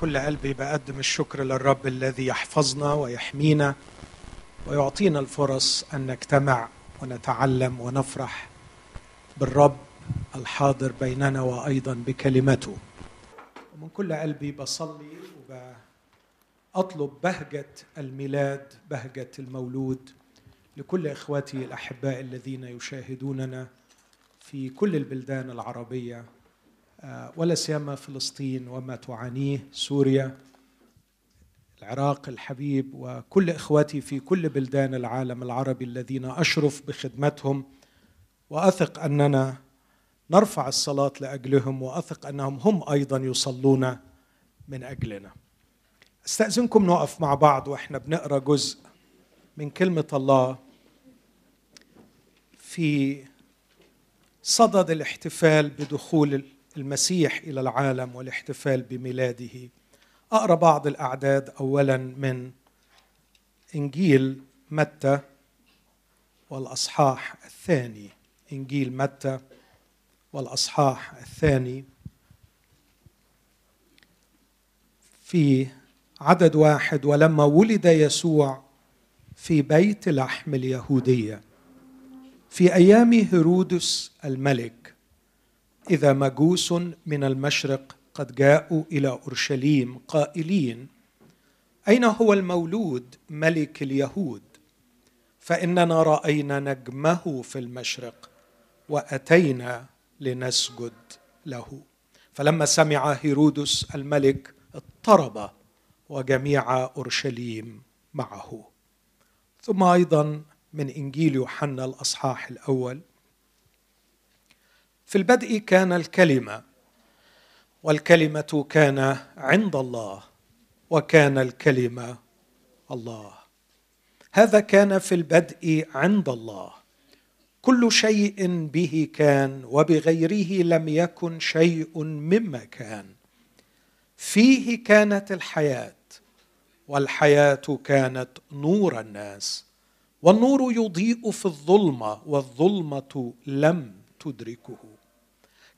كل قلبي بقدم الشكر للرب الذي يحفظنا ويحمينا ويعطينا الفرص أن نجتمع ونتعلم ونفرح بالرب الحاضر بيننا وأيضا بكلمته. ومن كل قلبي بصلي وبطلب بهجة الميلاد بهجة المولود لكل إخواتي الأحباء الذين يشاهدوننا في كل البلدان العربية. ولا سيما فلسطين وما تعانيه سوريا العراق الحبيب وكل إخواتي في كل بلدان العالم العربي الذين أشرف بخدمتهم وأثق أننا نرفع الصلاة لأجلهم وأثق أنهم هم أيضا يصلون من أجلنا. أستأذنكم نقف مع بعض وإحنا بنقرأ جزء من كلمة الله في صدد الاحتفال بدخول المسيح إلى العالم والاحتفال بميلاده. أقرأ بعض الأعداد اولا من إنجيل متى والأصحاح الثاني. إنجيل متى والأصحاح الثاني. في عدد واحد ولما ولد يسوع في بيت لحم اليهودية في أيام هيرودس الملك إذا مجوس من المشرق قد جاءوا إلى أورشليم قائلين أين هو المولود ملك اليهود؟ فإننا رأينا نجمه في المشرق وأتينا لنسجد له. فلما سمع هيرودس الملك اضطرب وجميع أورشليم معه. ثم أيضا من إنجيل يوحنا الأصحاح الأول في البدء كان الكلمة والكلمة كان عند الله وكان الكلمة الله. هذا كان في البدء عند الله. كل شيء به كان وبغيره لم يكن شيء مما كان. فيه كانت الحياة والحياة كانت نور الناس والنور يضيء في الظلمة والظلمة لم تدركه.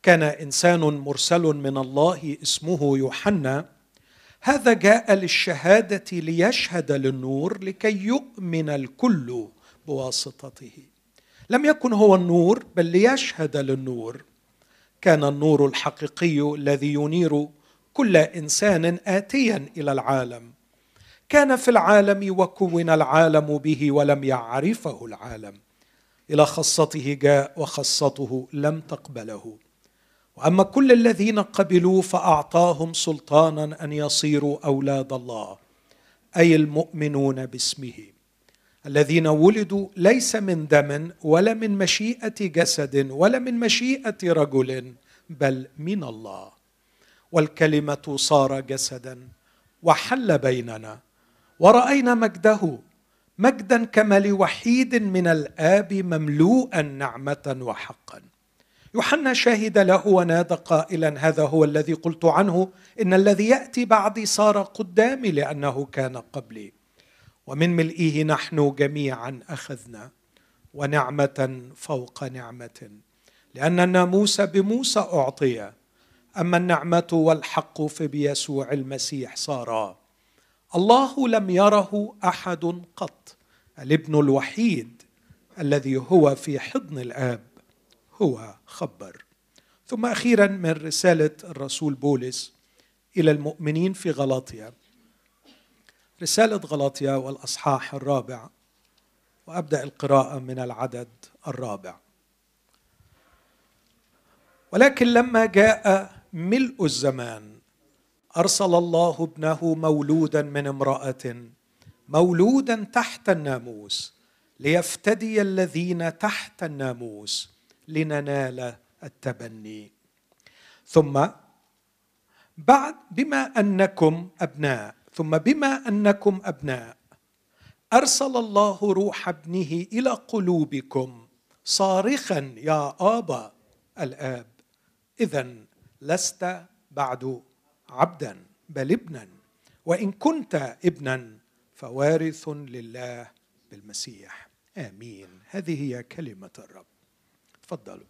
كان إنسان مرسل من الله اسمه يوحنا هذا جاء للشهادة ليشهد للنور لكي يؤمن الكل بواسطته. لم يكن هو النور بل ليشهد للنور. كان النور الحقيقي الذي ينير كل إنسان اتيا إلى العالم. كان في العالم وكون العالم به ولم يعرفه العالم. إلى خاصته جاء وخاصته لم تقبله. وأما كل الذين قبلوا فأعطاهم سلطانا أن يصيروا أولاد الله أي المؤمنون باسمه. الذين ولدوا ليس من دم ولا من مشيئة جسد ولا من مشيئة رجل بل من الله. والكلمة صار جسدا وحل بيننا ورأينا مجده مجدا كما لوحيد من الآب مملوءا نعمة وحقا. يوحنا شهد له ونادى قائلا هذا هو الذي قلت عنه إن الذي يأتي بعدي صار قدامي لأنه كان قبلي. ومن ملئه نحن جميعا أخذنا ونعمة فوق نعمة. لأن الناموس بموسى أعطي أما النعمة والحق فبيسوع المسيح صارا الله لم يره أحد قط الابن الوحيد الذي هو في حضن الآب. هو خبر. ثم أخيرا من رسالة الرسول بولس إلى المؤمنين في غلاطيا رسالة غلاطيا والأصحاح الرابع وأبدأ القراءة من العدد الرابع. ولكن لما جاء ملء الزمان أرسل الله ابنه مولودا من امرأة مولودا تحت الناموس ليفتدي الذين تحت الناموس. لننال التبني. ثم بعد بما أنكم أبناء ثم بما أنكم أبناء أرسل الله روح ابنه إلى قلوبكم صارخا يا آبا الآب اذا لست بعد عبدا بل ابنا وإن كنت ابنا فوارث لله بالمسيح. آمين. هذه هي كلمة الرب. تفضلوا.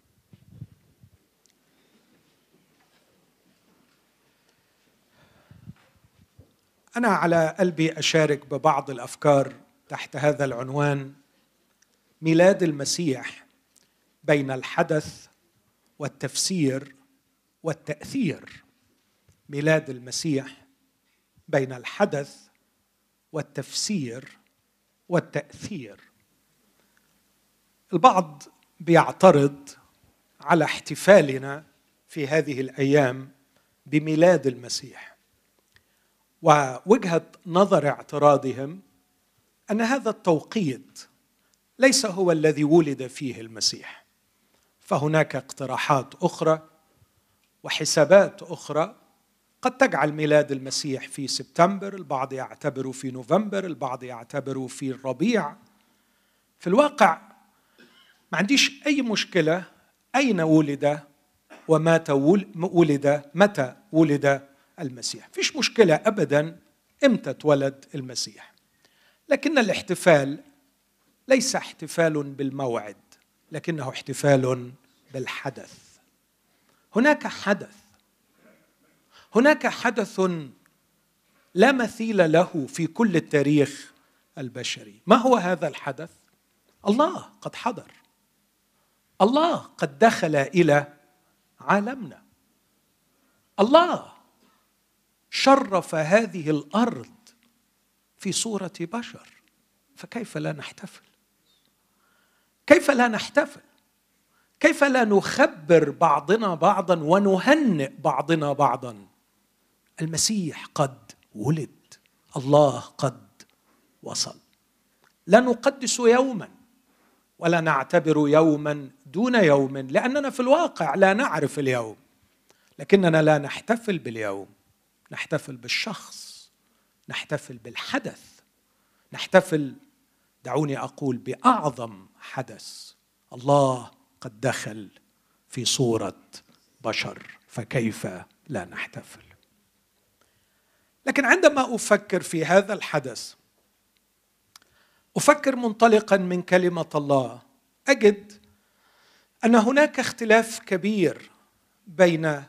أنا على قلبي أشارك ببعض الأفكار تحت هذا العنوان ميلاد المسيح بين الحدث والتفسير والتأثير. ميلاد المسيح بين الحدث والتفسير والتأثير. البعض بيعترض على احتفالنا في هذه الأيام بميلاد المسيح. ووجهة نظر اعتراضهم أن هذا التوقيت ليس هو الذي ولد فيه المسيح. فهناك اقتراحات أخرى وحسابات أخرى قد تجعل ميلاد المسيح في سبتمبر البعض يعتبره في نوفمبر البعض يعتبره في الربيع. في الواقع ما عنديش أي مشكلة أين ولد ومات ولد متى ولد المسيح. فيش مشكلة ابدا إمتى اتولد المسيح. لكن الاحتفال ليس احتفال بالموعد لكنه احتفال بالحدث. هناك حدث. هناك حدث لا مثيل له في كل التاريخ البشري. ما هو هذا الحدث؟ الله قد حضر. الله قد دخل إلى عالمنا. الله شرف هذه الأرض في صورة بشر. فكيف لا نحتفل؟ كيف لا نحتفل؟ كيف لا نخبر بعضنا بعضا ونهنئ بعضنا بعضا؟ المسيح قد ولد الله قد وصل. لا نقدس يوما. ولا نعتبر يوما دون يوم لأننا في الواقع لا نعرف اليوم لكننا لا نحتفل باليوم نحتفل بالشخص نحتفل بالحدث نحتفل دعوني أقول بأعظم حدث الله قد دخل في صورة بشر فكيف لا نحتفل؟ لكن عندما أفكر في هذا الحدث أفكر منطلقا من كلمة الله. أجد أن هناك اختلاف كبير بين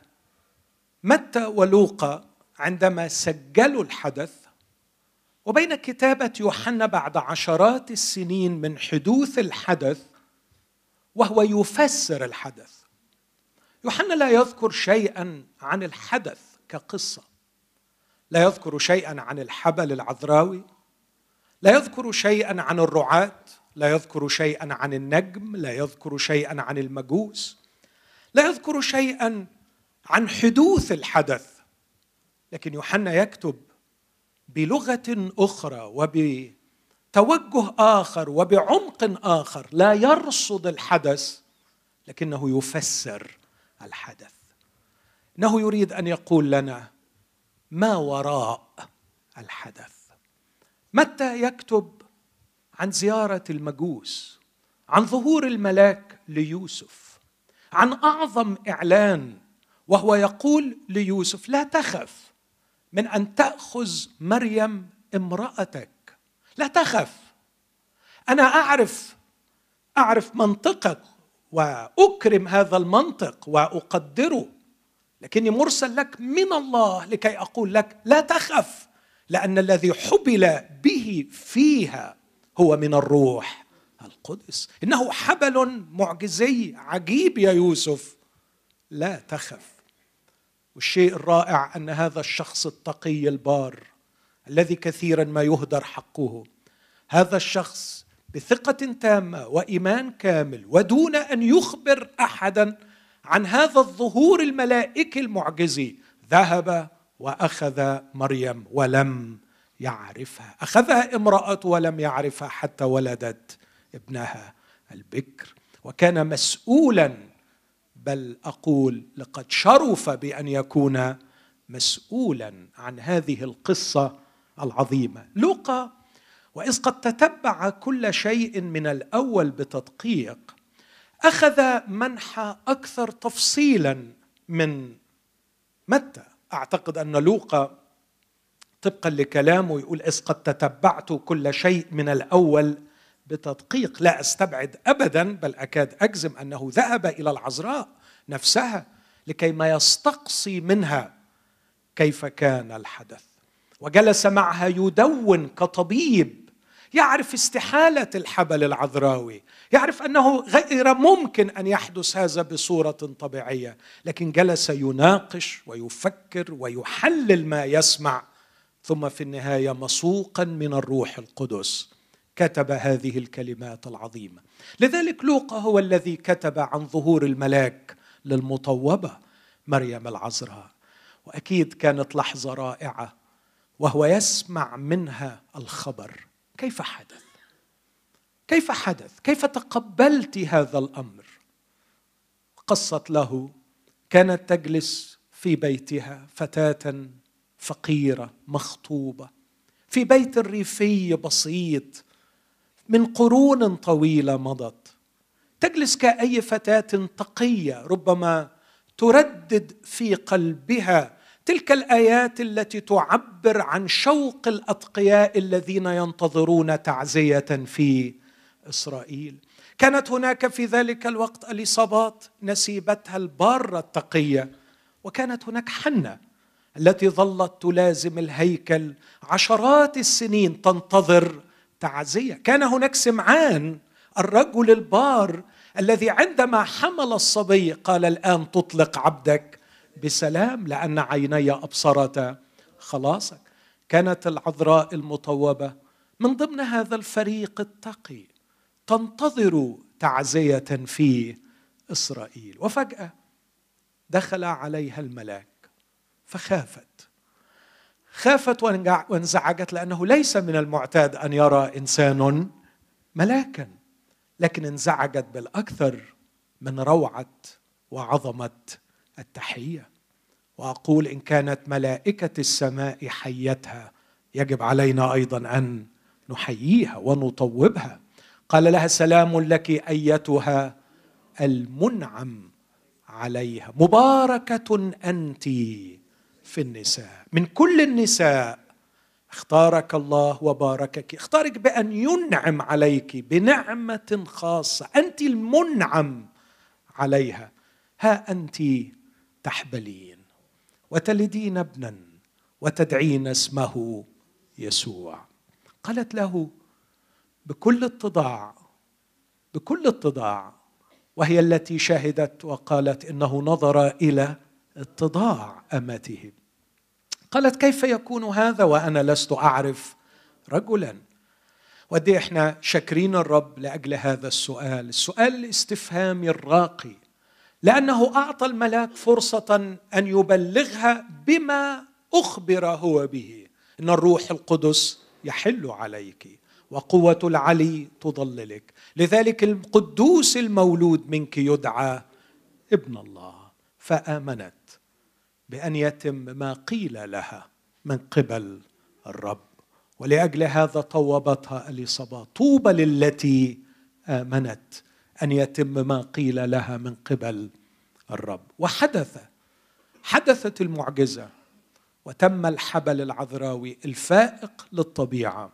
متى ولوقا عندما سجلوا الحدث وبين كتابة يوحنا بعد عشرات السنين من حدوث الحدث وهو يفسر الحدث. يوحنا لا يذكر شيئا عن الحدث كقصة لا يذكر شيئا عن الحبل العذراوي لا يذكر شيئا عن الرعاة لا يذكر شيئا عن النجم لا يذكر شيئا عن المجوس لا يذكر شيئا عن حدوث الحدث. لكن يوحنا يكتب بلغة أخرى وبتوجه آخر وبعمق آخر لا يرصد الحدث لكنه يفسر الحدث. إنه يريد أن يقول لنا ما وراء الحدث. متى يكتب عن زيارة المجوس عن ظهور الملاك ليوسف عن أعظم إعلان وهو يقول ليوسف لا تخف من أن تأخذ مريم امرأتك. لا تخف. أنا أعرف أعرف منطقك وأكرم هذا المنطق وأقدره لكني مرسل لك من الله لكي أقول لك لا تخف. لأن الذي حبل به فيها هو من الروح القدس. إنه حبل معجزي عجيب يا يوسف. لا تخف. والشيء الرائع أن هذا الشخص التقي البار الذي كثيرا ما يهدر حقه. هذا الشخص بثقة تامة وإيمان كامل ودون أن يخبر احدا عن هذا الظهور الملائكي المعجزي. ذهب وأخذ مريم ولم يعرفها. أخذها امرأة ولم يعرفها حتى ولدت ابنها البكر. وكان مسؤولا بل أقول لقد شرف بأن يكون مسؤولا عن هذه القصة العظيمة. لوقا وإذ قد تتبع كل شيء من الأول بتدقيق أخذ منحى أكثر تفصيلا من متى؟ أعتقد أن لوقا طبقا لكلامه يقول إذ قد تتبعت كل شيء من الأول بتدقيق لا أستبعد أبدا بل أكاد أجزم أنه ذهب إلى العذراء نفسها لكي ما يستقصي منها كيف كان الحدث. وجلس معها يدون كطبيب يعرف استحالة الحبل العذراوي يعرف أنه غير ممكن أن يحدث هذا بصورة طبيعية لكن جلس يناقش ويفكر ويحلل ما يسمع ثم في النهاية مسوقا من الروح القدس كتب هذه الكلمات العظيمة. لذلك لوقا هو الذي كتب عن ظهور الملاك للمطوبة مريم العذراء. وأكيد كانت لحظة رائعة وهو يسمع منها الخبر. كيف حدث؟ كيف حدث؟ كيف تقبلت هذا الأمر؟ قصت له كانت تجلس في بيتها فتاة فقيرة مخطوبة في بيت ريفي بسيط من قرون طويلة مضت تجلس كأي فتاة تقية ربما تردد في قلبها تلك الآيات التي تعبر عن شوق الأتقياء الذين ينتظرون تعزية في إسرائيل. كانت هناك في ذلك الوقت اليصابات نسيبتها البارة التقية وكانت هناك حنة التي ظلت تلازم الهيكل. عشرات السنين تنتظر تعزية. كان هناك سمعان الرجل البار الذي عندما حمل الصبي قال الآن تطلق عبدك. بسلام لأن عيني ابصرتا خلاصك. كانت العذراء المطوبة. من ضمن هذا الفريق التقي تنتظر تعزية في إسرائيل. وفجأة دخل عليها الملاك فخافت. خافت وانزعجت لأنه ليس من المعتاد أن يرى إنسان ملاكا. لكن انزعجت بالأكثر من روعة وعظمة التحية. وأقول إن كانت ملائكة السماء حيتها يجب علينا أيضا أن نحييها ونطوبها. قال لها سلام لك أيتها المنعم عليها. مباركة أنت في النساء. من كل النساء اختارك الله وباركك. اختارك بأن ينعم عليك بنعمة خاصة. أنت المنعم عليها. ها أنت تحبلين وتلدين ابنا وتدعين اسمه يسوع. قالت له بكل اتضاع بكل اتضاع وهي التي شهدت وقالت إنه نظر إلى اتضاع أمته. قالت كيف يكون هذا وأنا لست أعرف رجلا؟ ودي إحنا شاكرين الرب لأجل هذا السؤال السؤال الاستفهامي الراقي. لأنه أعطى الملاك فرصة أن يبلغها بما أخبر هو به. إن الروح القدس يحل عليك وقوة العلي تضللك. لذلك القدوس المولود منك يدعى ابن الله. فآمنت بأن يتم ما قيل لها من قبل الرب. ولأجل هذا طوبتها اليصابات طوبى للتي آمنت. أن يتم ما قيل لها من قبل الرب. وحدث حدثت المعجزة وتم الحبل العذراوي الفائق للطبيعة.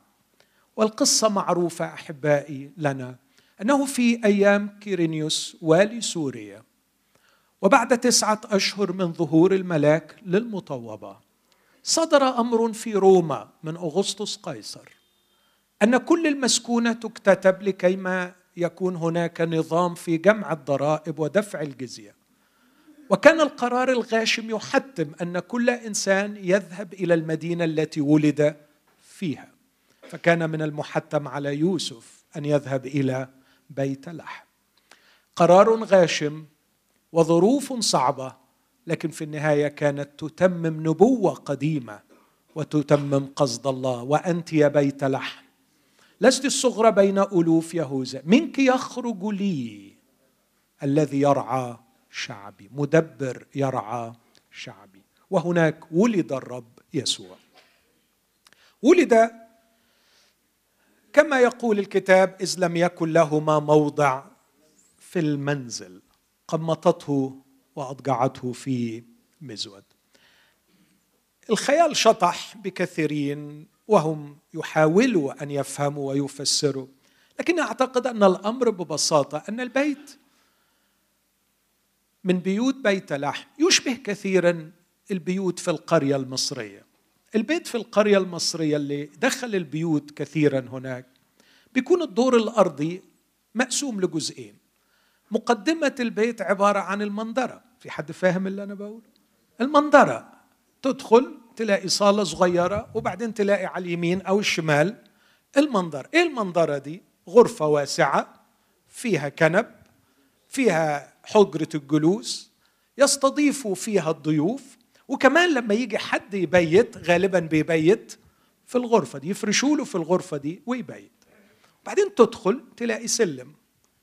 والقصة معروفة أحبائي لنا أنه في أيام كيرينيوس والي سوريا وبعد تسعة أشهر من ظهور الملاك للمطوبة صدر أمر في روما من أغسطس قيصر أن كل المسكونة تكتتب لكيما يكون هناك نظام في جمع الضرائب ودفع الجزية. وكان القرار الغاشم يحتم أن كل إنسان يذهب إلى المدينة التي ولد فيها. فكان من المحتم على يوسف أن يذهب إلى بيت لحم. قرار غاشم وظروف صعبة لكن في النهاية كانت تتمم نبوة قديمة وتتمم قصد الله. وأنت يا بيت لحم. لست الصغرى بين ألوف يهوذا منك يخرج لي الذي يرعى شعبي مدبر يرعى شعبي. وهناك ولد الرب يسوع. ولد كما يقول الكتاب إذ لم يكن لهما موضع في المنزل قمطته وأضجعته في مزود. الخيال شطح بكثيرين وهم يحاولوا أن يفهموا ويفسروا. لكن أعتقد أن الأمر ببساطة أن البيت من بيوت بيت لحم. يشبه كثيرا البيوت في القرية المصرية. البيت في القرية المصرية اللي دخل البيوت كثيرا هناك بيكون الدور الأرضي مقسوم لجزئين. مقدمة البيت عبارة عن المنظرة. في حد فاهم اللي أنا بقوله؟ المنظرة تدخل تلاقي صالة صغيرة وبعدين تلاقي على اليمين أو الشمال المنظر. إيه المنظرة دي؟ غرفة واسعة فيها كنب فيها حجرة الجلوس يستضيف فيها الضيوف وكمان لما يجي حد يبيت غالبا بيبيت في الغرفة دي يفرشوا له في الغرفة دي ويبيت. بعدين تدخل تلاقي سلم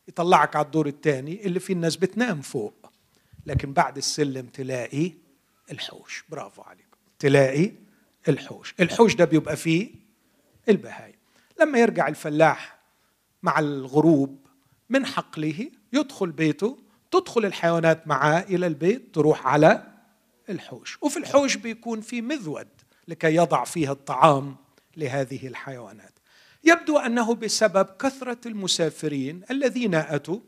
يطلعك على الدور الثاني اللي فيه الناس بتنام فوق لكن بعد السلم تلاقي الحوش. برافو عليكم تلاقي الحوش. الحوش ده بيبقى فيه البهايم. لما يرجع الفلاح مع الغروب من حقله يدخل بيته تدخل الحيوانات معاه إلى البيت تروح على الحوش. وفي الحوش بيكون في مذود لكي يضع فيها الطعام لهذه الحيوانات. يبدو أنه بسبب كثرة المسافرين الذين أتوا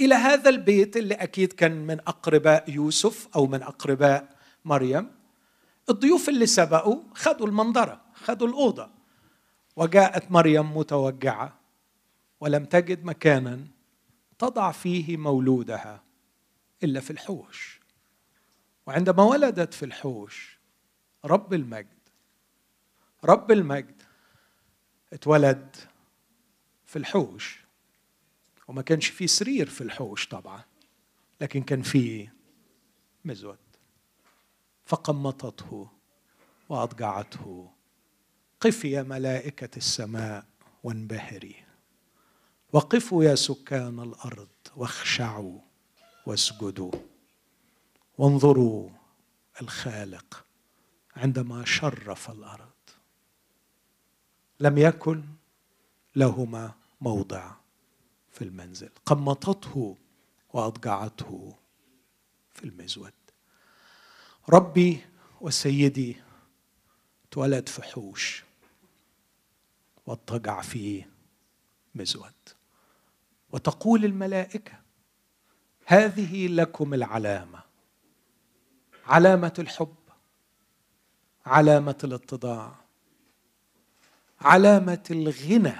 إلى هذا البيت اللي أكيد كان من أقرباء يوسف أو من أقرباء مريم الضيوف اللي سبقوا خذوا المنظرة خذوا الأوضة. وجاءت مريم متوجعة ولم تجد مكانا تضع فيه مولودها إلا في الحوش. وعندما ولدت في الحوش رب المجد رب المجد اتولد في الحوش. وما كانش فيه سرير في الحوش طبعا لكن كان فيه مزود. فقمطته وأضجعته. قف يا ملائكة السماء وانبهري. وقفوا يا سكان الأرض واخشعوا واسجدوا. وانظروا الخالق عندما شرف الأرض. لم يكن لهما موضع في المنزل. قمطته وأضجعته في المزود. ربي وسيدي اتولد في حوش واضطجع في مزود. وتقول الملائكة هذه لكم العلامة علامة الحب علامة الاتضاع علامة الغنى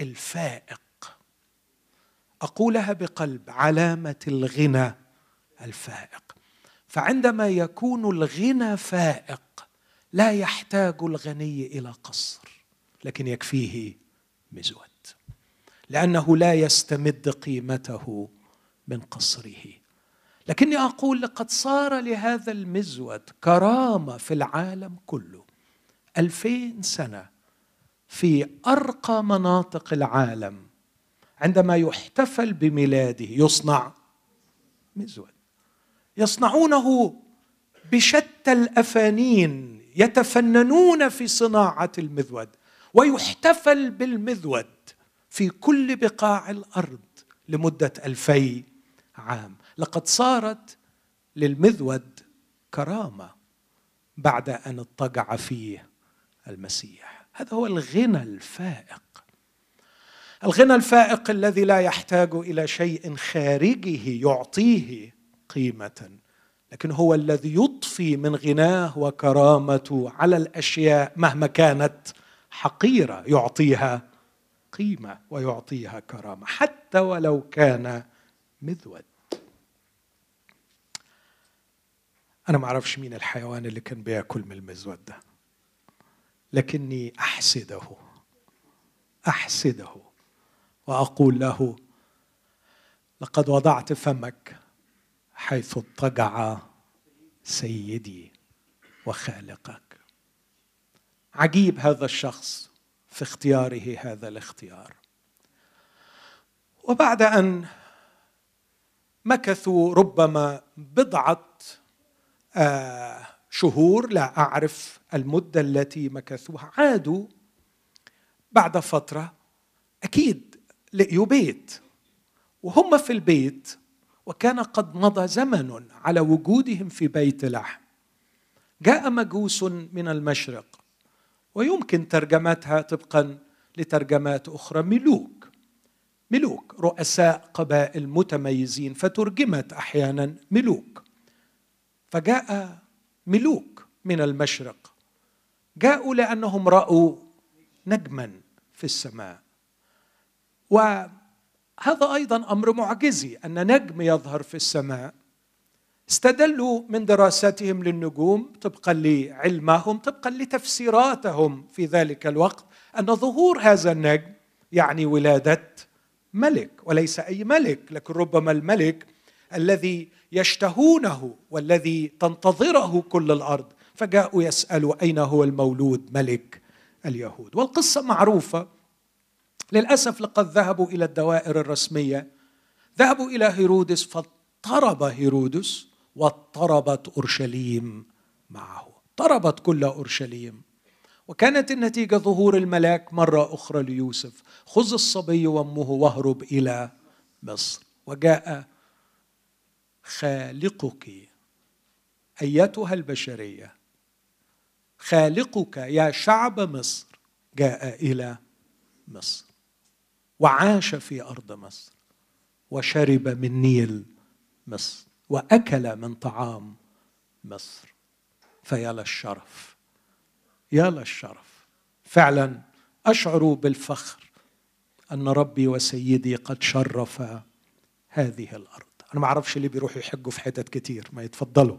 الفائق. أقولها بقلب علامة الغنى الفائق. فعندما يكون الغنى فائق لا يحتاج الغني إلى قصر لكن يكفيه مزود لأنه لا يستمد قيمته من قصره. لكني أقول لقد صار لهذا المزود كرامة في العالم كله ألفين سنة في أرقى مناطق العالم عندما يحتفل بميلاده يصنع مزود. يصنعونه بشتى الأفانين يتفننون في صناعة المذود ويحتفل بالمذود في كل بقاع الأرض لمدة ألفي عام. لقد صارت للمذود كرامة بعد أن اضطجع فيه المسيح. هذا هو الغنى الفائق. الغنى الفائق الذي لا يحتاج إلى شيء خارجه يعطيه قيمة لكن هو الذي يضفي من غناه وكرامته على الأشياء مهما كانت حقيرة يعطيها قيمة ويعطيها كرامة حتى ولو كان مذود. أنا ما أعرفش مين الحيوان اللي كان بيأكل من المزود ده لكني أحسده أحسده وأقول له لقد وضعت فمك حيث اضطجع سيدي وخالقك. عجيب هذا الشخص في اختياره هذا الاختيار. وبعد أن مكثوا ربما بضعة آه شهور لا أعرف المدة التي مكثوها عادوا بعد فترة أكيد لقيوا بيت. وهم في البيت وكان قد مضى زمن على وجودهم في بيت لحم. جاء مجوس من المشرق ويمكن ترجمتها طبقا لترجمات أخرى ملوك. ملوك رؤساء قبائل متميزين فترجمت أحيانا ملوك. فجاء ملوك من المشرق. جاءوا لأنهم رأوا نجما في السماء. وهذا أيضا أمر معجزي أن نجم يظهر في السماء. استدلوا من دراستهم للنجوم طبقا لعلمهم طبقا لتفسيراتهم في ذلك الوقت أن ظهور هذا النجم يعني ولادة ملك وليس أي ملك لكن ربما الملك الذي يشتهونه والذي تنتظره كل الأرض. فجاءوا يسألوا أين هو المولود ملك اليهود. والقصة معروفة للأسف لقد ذهبوا إلى الدوائر الرسمية. ذهبوا إلى هيرودس فاضطرب هيرودس واضطربت أورشليم معه. اضطربت كل أورشليم. وكانت النتيجة ظهور الملاك مرة أخرى ليوسف. خذ الصبي وامه واهرب إلى مصر. وجاء خالقك أيتها البشرية. خالقك يا شعب مصر. جاء إلى مصر. وعاش في أرض مصر وشرب من نيل مصر وأكل من طعام مصر. فيا للشرف يا للشرف فعلا أشعر بالفخر أن ربي وسيدي قد شرف هذه الأرض. أنا ما أعرفش ليه بيروحوا يحجوا في حتت كتير ما يتفضلوا.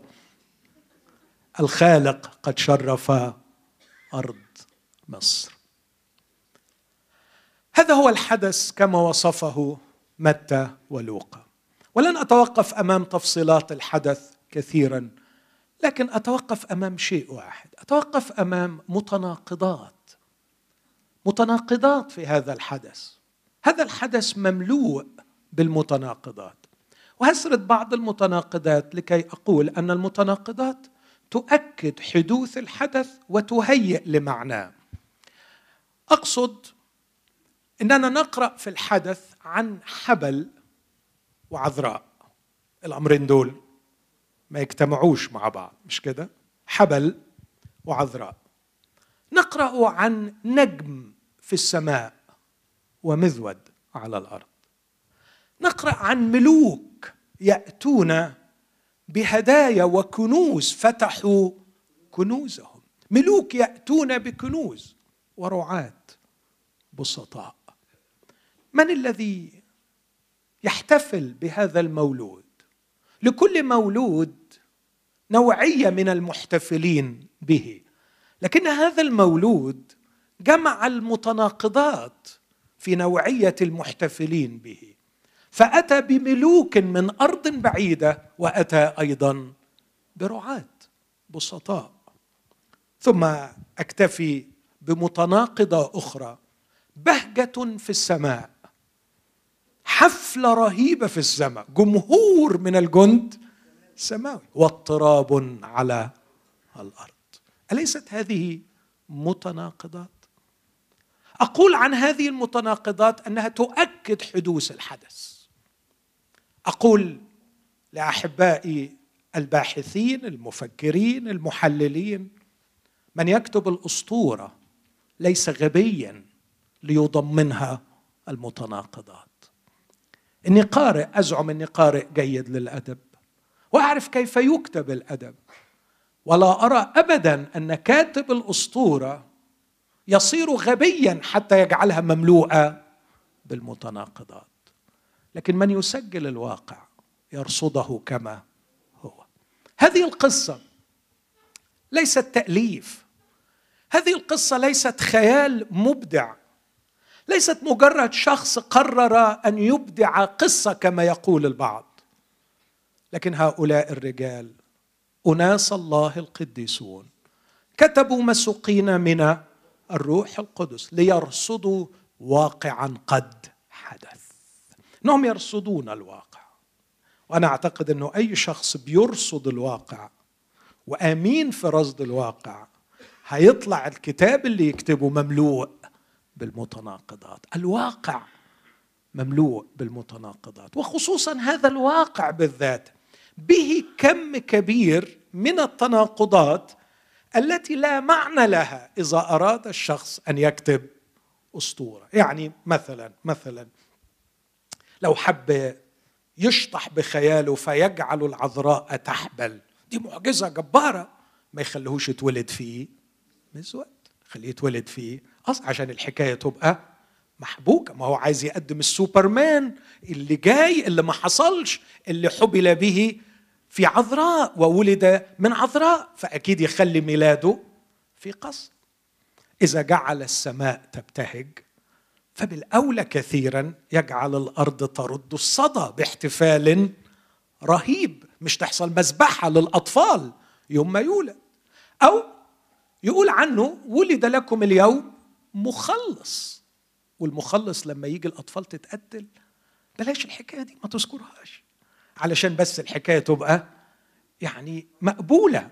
الخالق قد شرف أرض مصر. هذا هو الحدث كما وصفه متى ولوقا. ولن أتوقف أمام تفصيلات الحدث كثيرا لكن أتوقف أمام شيء واحد. أتوقف أمام متناقضات. متناقضات في هذا الحدث. هذا الحدث مملوء بالمتناقضات. وهسرد بعض المتناقضات لكي أقول أن المتناقضات تؤكد حدوث الحدث وتهيئ لمعناه. أقصد إننا نقرأ في الحدث عن حبل وعذراء الأمرين دول ما يجتمعوش مع بعض مش كده؟ حبل وعذراء. نقرأ عن نجم في السماء ومذود على الأرض. نقرأ عن ملوك يأتون بهدايا وكنوز فتحوا كنوزهم. ملوك يأتون بكنوز ورعاة بسطاء. من الذي يحتفل بهذا المولود؟ لكل مولود نوعية من المحتفلين به. لكن هذا المولود جمع المتناقضات في نوعية المحتفلين به. فأتى بملوك من أرض بعيدة وأتى أيضا برعاة بسطاء. ثم أكتفي بمتناقضة أخرى بهجة في السماء. حفلة رهيبة في السماء. جمهور من الجند السماوي واضطراب على الأرض. أليست هذه متناقضات؟ أقول عن هذه المتناقضات أنها تؤكد حدوث الحدث. أقول لأحبائي الباحثين المفكرين المحللين من يكتب الأسطورة ليس غبيا ليضمنها المتناقضات. إني قارئ أزعم إني قارئ جيد للأدب. وأعرف كيف يكتب الأدب. ولا أرى ابدا أن كاتب الأسطورة يصير غبيا حتى يجعلها مملوءة بالمتناقضات. لكن من يسجل الواقع يرصده كما هو. هذه القصة ليست تأليف. هذه القصة ليست خيال مبدع. ليست مجرد شخص قرر أن يبدع قصة كما يقول البعض. لكن هؤلاء الرجال أناس الله القديسون كتبوا مسوقين من الروح القدس ليرصدوا واقعا قد حدث. انهم يرصدون الواقع. وأنا أعتقد أنه أي شخص بيرصد الواقع وأمين في رصد الواقع هيطلع الكتاب اللي يكتبه مملوء. بالمتناقضات. الواقع مملوء بالمتناقضات وخصوصا هذا الواقع بالذات. به كم كبير من التناقضات التي لا معنى لها إذا أراد الشخص أن يكتب أسطورة. يعني مثلا مثلا لو حب يشطح بخياله فيجعل العذراء تحبل. دي معجزة جبارة. ما يخليهوش يتولد فيه. مزود خليه يتولد فيه. عشان الحكاية تبقى محبوكة. ما هو عايز يقدم السوبرمان اللي جاي اللي ما حصلش اللي حبل به في عذراء وولد من عذراء فأكيد يخلي ميلاده في قصر. إذا جعل السماء تبتهج فبالأولى كثيرا يجعل الأرض ترد الصدى باحتفال رهيب. مش تحصل مذبحه للأطفال يوم ما يولد. أو يقول عنه ولد لكم اليوم مخلص. والمخلص لما يجي الأطفال تتقتل بلاش الحكاية دي ما تذكرهاش. علشان بس الحكاية تبقى يعني مقبولة.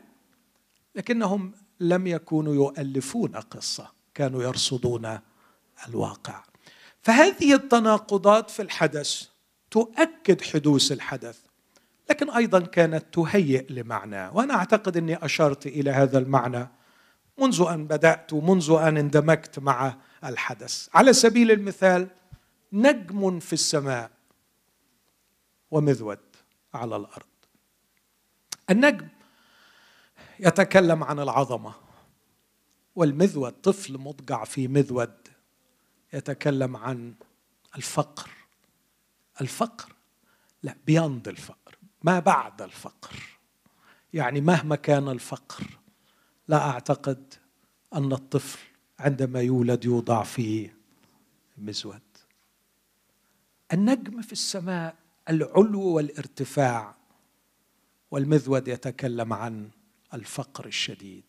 لكنهم لم يكونوا يؤلفون قصة كانوا يرصدون الواقع. فهذه التناقضات في الحدث تؤكد حدوث الحدث لكن أيضا كانت تهيئ لمعنى. وأنا أعتقد إني أشرت إلى هذا المعنى منذ أن بدأت ومنذ أن اندمجت مع الحدث. على سبيل المثال نجم في السماء ومذود على الأرض. النجم يتكلم عن العظمة والمذود طفل مضجع في مذود يتكلم عن الفقر. الفقر؟ لا بيند الفقر ما بعد الفقر. يعني مهما كان الفقر لا أعتقد أن الطفل عندما يولد يوضع في مزود. النجم في السماء العلو والارتفاع والمذود يتكلم عن الفقر الشديد.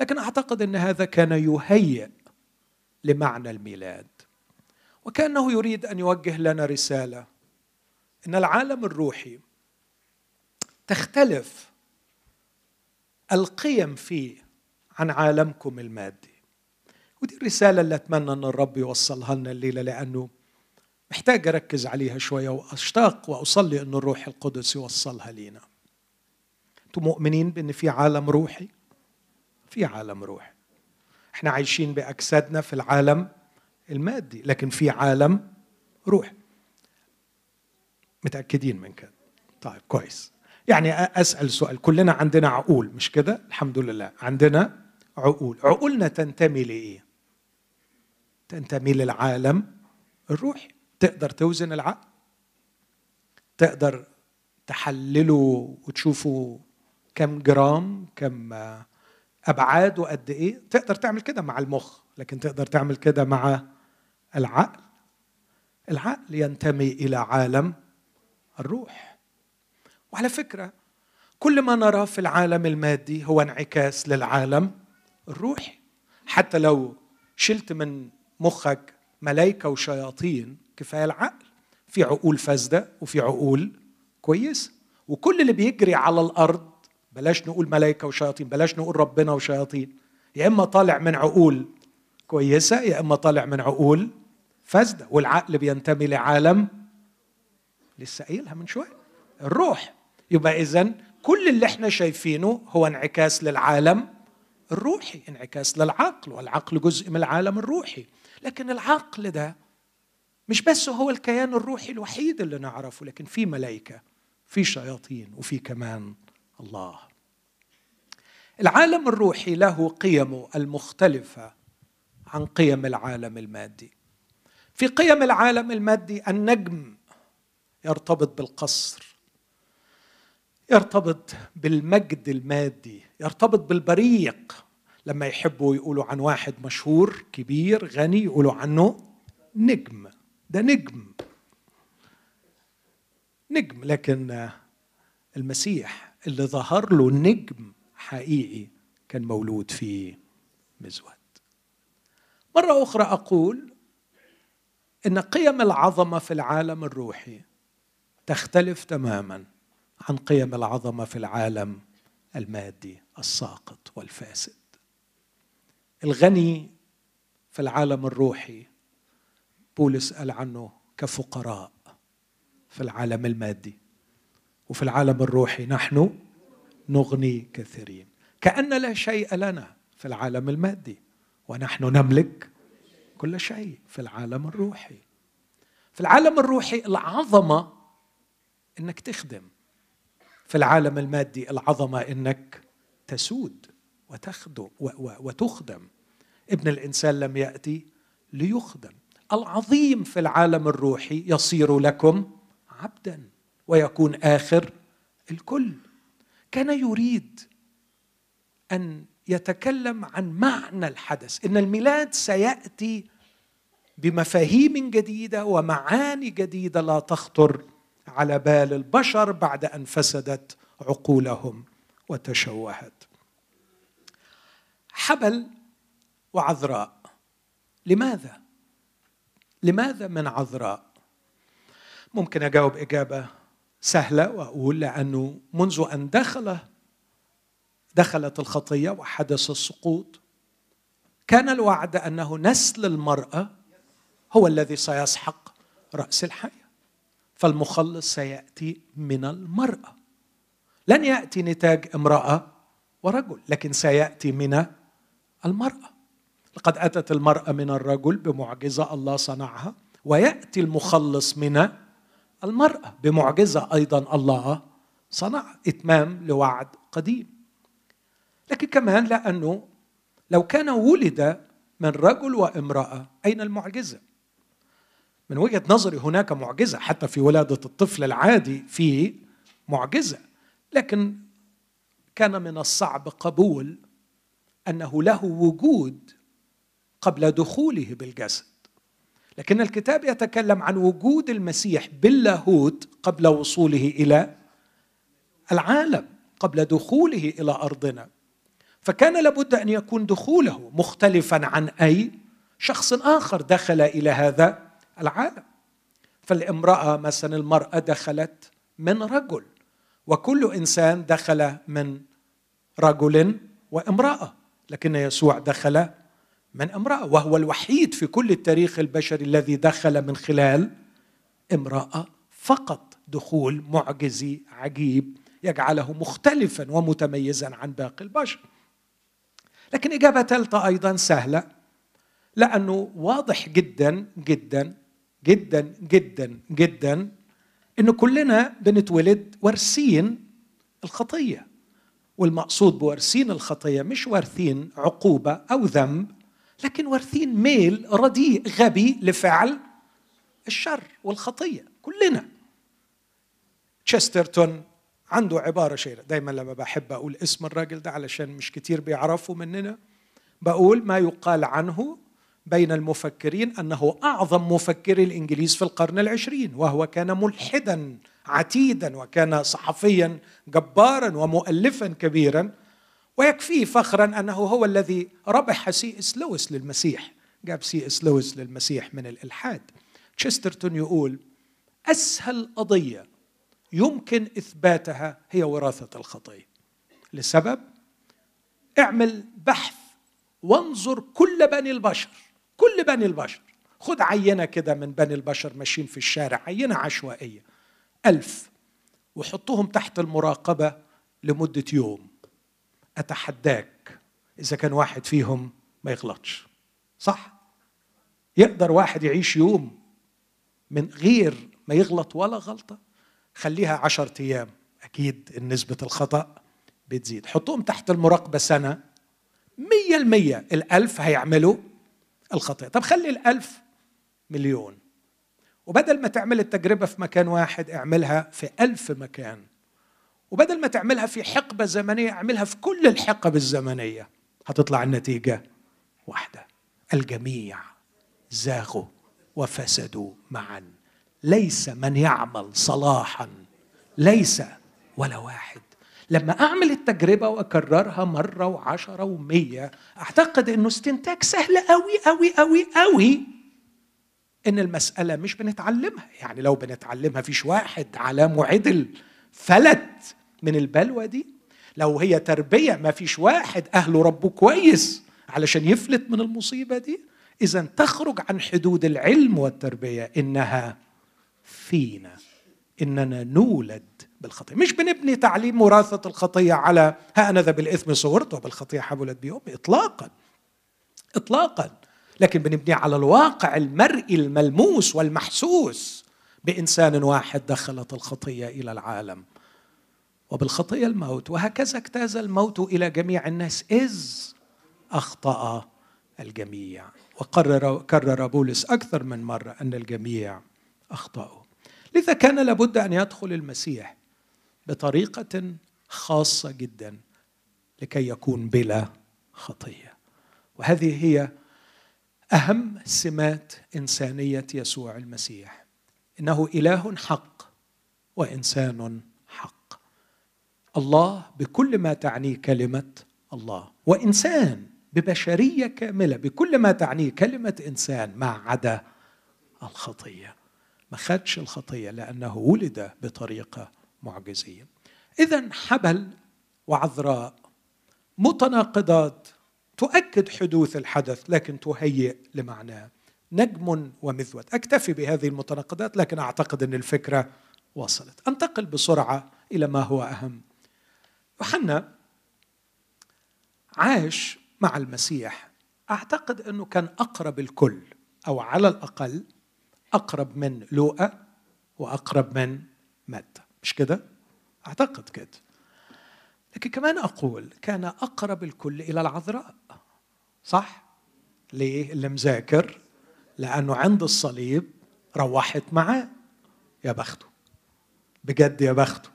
لكن أعتقد إن هذا كان يهيئ لمعنى الميلاد وكأنه يريد أن يوجه لنا رسالة. إن العالم الروحي تختلف القيم فيه عن عالمكم المادي. ودي الرسالة اللي أتمنى أن الرب يوصلها لنا الليلة لأنه محتاج أركز عليها شوية وأشتاق وأصلي أن الروح القدس يوصلها لينا. أنتم مؤمنين بأن في عالم روحي؟ في عالم روحي. إحنا عايشين بأجسادنا في العالم المادي لكن في عالم روحي. متأكدين من كده؟ طيب كويس. يعني أسأل سؤال. كلنا عندنا عقول مش كده؟ الحمد لله. عندنا عقول. عقولنا تنتمي لإيه؟ تنتمي للعالم الروحي. تقدر توزن العقل تقدر تحلله وتشوفه كم جرام كم ابعاده قد إيه. تقدر تعمل كده مع المخ لكن تقدر تعمل كده مع العقل. العقل ينتمي إلى عالم الروح. وعلى فكرة كل ما نراه في العالم المادي هو انعكاس للعالم الروحي. حتى لو شلت من مخك ملائكه وشياطين كفاية العقل. في عقول فاسدة وفي عقول كويسة. وكل اللي بيجري على الأرض بلاش نقول ملائكه وشياطين بلاش نقول ربنا وشياطين. يا إما طالع من عقول كويسة يا إما طالع من عقول فاسدة. والعقل بينتمي لعالم لسه قايلها من شوية. الروح. يبقى اذا كل اللي إحنا شايفينه هو انعكاس للعالم الروحي انعكاس للعقل والعقل جزء من العالم الروحي. لكن العقل ده مش بس هو الكيان الروحي الوحيد اللي نعرفه لكن في ملائكة في شياطين وفي كمان الله. العالم الروحي له قيمه المختلفة عن قيم العالم المادي. في قيم العالم المادي النجم يرتبط بالقصر. يرتبط بالمجد المادي يرتبط بالبريق. لما يحبوا يقولوا عن واحد مشهور كبير غني يقولوا عنه نجم. ده نجم. نجم لكن المسيح اللي ظهر له نجم حقيقي كان مولود في مزود. مرة أخرى أقول إن قيم العظمة في العالم الروحي تختلف تماما. عن قيم العظمة في العالم المادي الساقط والفاسد. الغني في العالم الروحي بولس قال عنه كفقراء في العالم المادي. وفي العالم الروحي نحن نغني كثيرين. كأن لا شيء لنا في العالم المادي ونحن نملك كل شيء في العالم الروحي. في العالم الروحي العظمة إنك تخدم. في العالم المادي العظمة إنك تسود وتخدم وتخدم. ابن الإنسان لم يأتي ليخدم. العظيم في العالم الروحي يصير لكم عبدا ويكون آخر الكل. كان يريد أن يتكلم عن معنى الحدث إن الميلاد سيأتي بمفاهيم جديدة ومعاني جديدة لا تخطر على بال البشر بعد أن فسدت عقولهم وتشوهت. حبل وعذراء. لماذا؟ لماذا من عذراء؟ ممكن أجاوب إجابة سهلة وأقول لأنه منذ أن دخل دخلت الخطية وحدث السقوط كان الوعد أنه نسل المرأة هو الذي سيسحق رأس الحياة فالمخلص سيأتي من المرأة. لن يأتي نتاج امرأة ورجل لكن سيأتي من المرأة. لقد أتت المرأة من الرجل بمعجزة الله صنعها ويأتي المخلص من المرأة بمعجزة أيضا الله صنع. إتمام لوعد قديم. لكن كمان لأنه لو كان ولد من رجل وامرأة أين المعجزة؟ من وجهة نظري هناك معجزة حتى في ولادة الطفل العادي في معجزة. لكن كان من الصعب قبول أنه له وجود قبل دخوله بالجسد. لكن الكتاب يتكلم عن وجود المسيح باللاهوت قبل وصوله إلى العالم قبل دخوله إلى أرضنا. فكان لابد أن يكون دخوله مختلفا عن أي شخص آخر دخل إلى هذا العالم. فالامرأة مثلا المرأة دخلت من رجل وكل إنسان دخل من رجل وامرأة لكن يسوع دخل من امرأة وهو الوحيد في كل التاريخ البشري الذي دخل من خلال امرأة فقط. دخول معجزي عجيب يجعله مختلفا ومتميزا عن باقي البشر. لكن إجابة ثالثه أيضا سهلة لأنه واضح جدا جدا جدا جدا جدا إنه كلنا بنتولد وارثين الخطية. والمقصود بوارثين الخطية مش وارثين عقوبة أو ذنب لكن وارثين ميل رديء غبي لفعل الشر والخطية كلنا. تشسترتون عنده عبارة شهيره دايما لما بحب أقول اسم الراجل ده علشان مش كتير بيعرفوا مننا بقول ما يقال عنه بين المفكرين أنه أعظم مفكري الإنجليز في القرن العشرين وهو كان ملحدا عتيدا وكان صحفيا جبارا ومؤلفا كبيرا ويكفيه فخرا أنه هو الذي ربح سي إس لويس للمسيح جاب سي إس لويس للمسيح من الإلحاد. تشسترتون يقول أسهل قضية يمكن إثباتها هي وراثة الخطيه لسبب اعمل بحث وانظر كل بني البشر. كل بني البشر. خد عينة كده من بني البشر ماشيين في الشارع عينة عشوائية. ألف. وحطهم تحت المراقبة لمدة يوم. أتحداك إذا كان واحد فيهم ما يغلطش. صح؟ يقدر واحد يعيش يوم من غير ما يغلط ولا غلطة. خليها عشرة أيام. أكيد نسبة الخطأ بتزيد. حطهم تحت المراقبة سنة. مية المية. الألف هيعملوا الخطيئة. طب خلي الألف مليون وبدل ما تعمل التجربة في مكان واحد اعملها في ألف مكان وبدل ما تعملها في حقبة زمنية اعملها في كل الحقب الزمنية. هتطلع النتيجة واحدة. الجميع زاغوا وفسدوا معا. ليس من يعمل صلاحا ليس ولا واحد. لما أعمل التجربة وأكررها مرة وعشرة ومية أعتقد أنه استنتاج سهل أوي أوي أوي أوي إن المسألة مش بنتعلمها. يعني لو بنتعلمها فيش واحد على معدل فلت من البلوى دي. لو هي تربية ما فيش واحد أهله ربه كويس علشان يفلت من المصيبة دي. إذا تخرج عن حدود العلم والتربية إنها فينا إننا نولد بالخطية مش بنبني تعليم وراثة الخطية على ها أنا ذا بالإثم صورت وبالخطية حبلت بيوم إطلاقا. إطلاقا. لكن بنبني على الواقع المرئي الملموس والمحسوس بإنسان واحد دخلت الخطية إلى العالم. وبالخطيه الموت. وهكذا اجتاز الموت إلى جميع الناس إذ أخطأ الجميع. وقرر كرر بولس أكثر من مرة أن الجميع أخطأوا. لذا كان لابد أن يدخل المسيح بطريقة خاصة جدا لكي يكون بلا خطية. وهذه هي أهم سمات إنسانية يسوع المسيح. إنه إله حق وإنسان حق. الله بكل ما تعنيه كلمة الله. وإنسان ببشرية كاملة بكل ما تعنيه كلمة إنسان ما عدا الخطية. ما خدش الخطية لأنه ولد بطريقة معجزيه اذا حبل وعذراء متناقضات تؤكد حدوث الحدث لكن تهيئ لمعناه نجم ومذود. أكتفي بهذه المتناقضات لكن أعتقد أن الفكرة وصلت أنتقل بسرعة إلى ما هو أهم. يوحنا عاش مع المسيح. أعتقد أنه كان أقرب الكل أو على الأقل أقرب من لوقا وأقرب من متى مش كده؟ أعتقد كده. لكن كمان أقول كان أقرب الكل إلى العذراء. صح؟ ليه؟ اللي مذاكر لأنه عند الصليب روحت معاه. يا بخته. بجد يا بخته.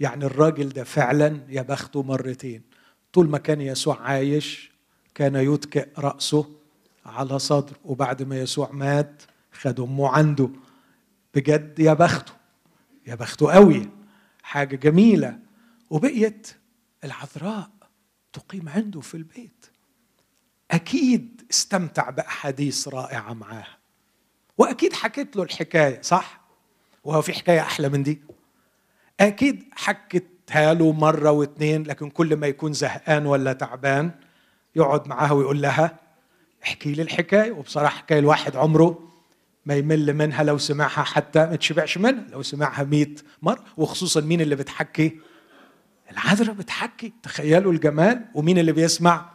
يعني الراجل ده فعلا يا بخته مرتين. طول ما كان يسوع عايش كان يتكئ رأسه على صدر وبعد ما يسوع مات خد أمه عنده. بجد يا بخته. يا بخته قوي حاجة جميلة. وبقيت العذراء تقيم عنده في البيت. أكيد استمتع بأحاديث رائعة معاها. وأكيد حكيت له الحكاية صح؟ وهو في حكاية أحلى من دي. أكيد حكتها له مرة واثنين لكن كل ما يكون زهقان ولا تعبان يقعد معاها ويقول لها احكي لي الحكاية. وبصراحة حكاية الواحد عمره ما يمل منها لو سمعها حتى ما تشبعش منها لو سمعها مئة مرة وخصوصا مين اللي بتحكي؟ العذراء بتحكي. تخيلوا الجمال ومين اللي بيسمع؟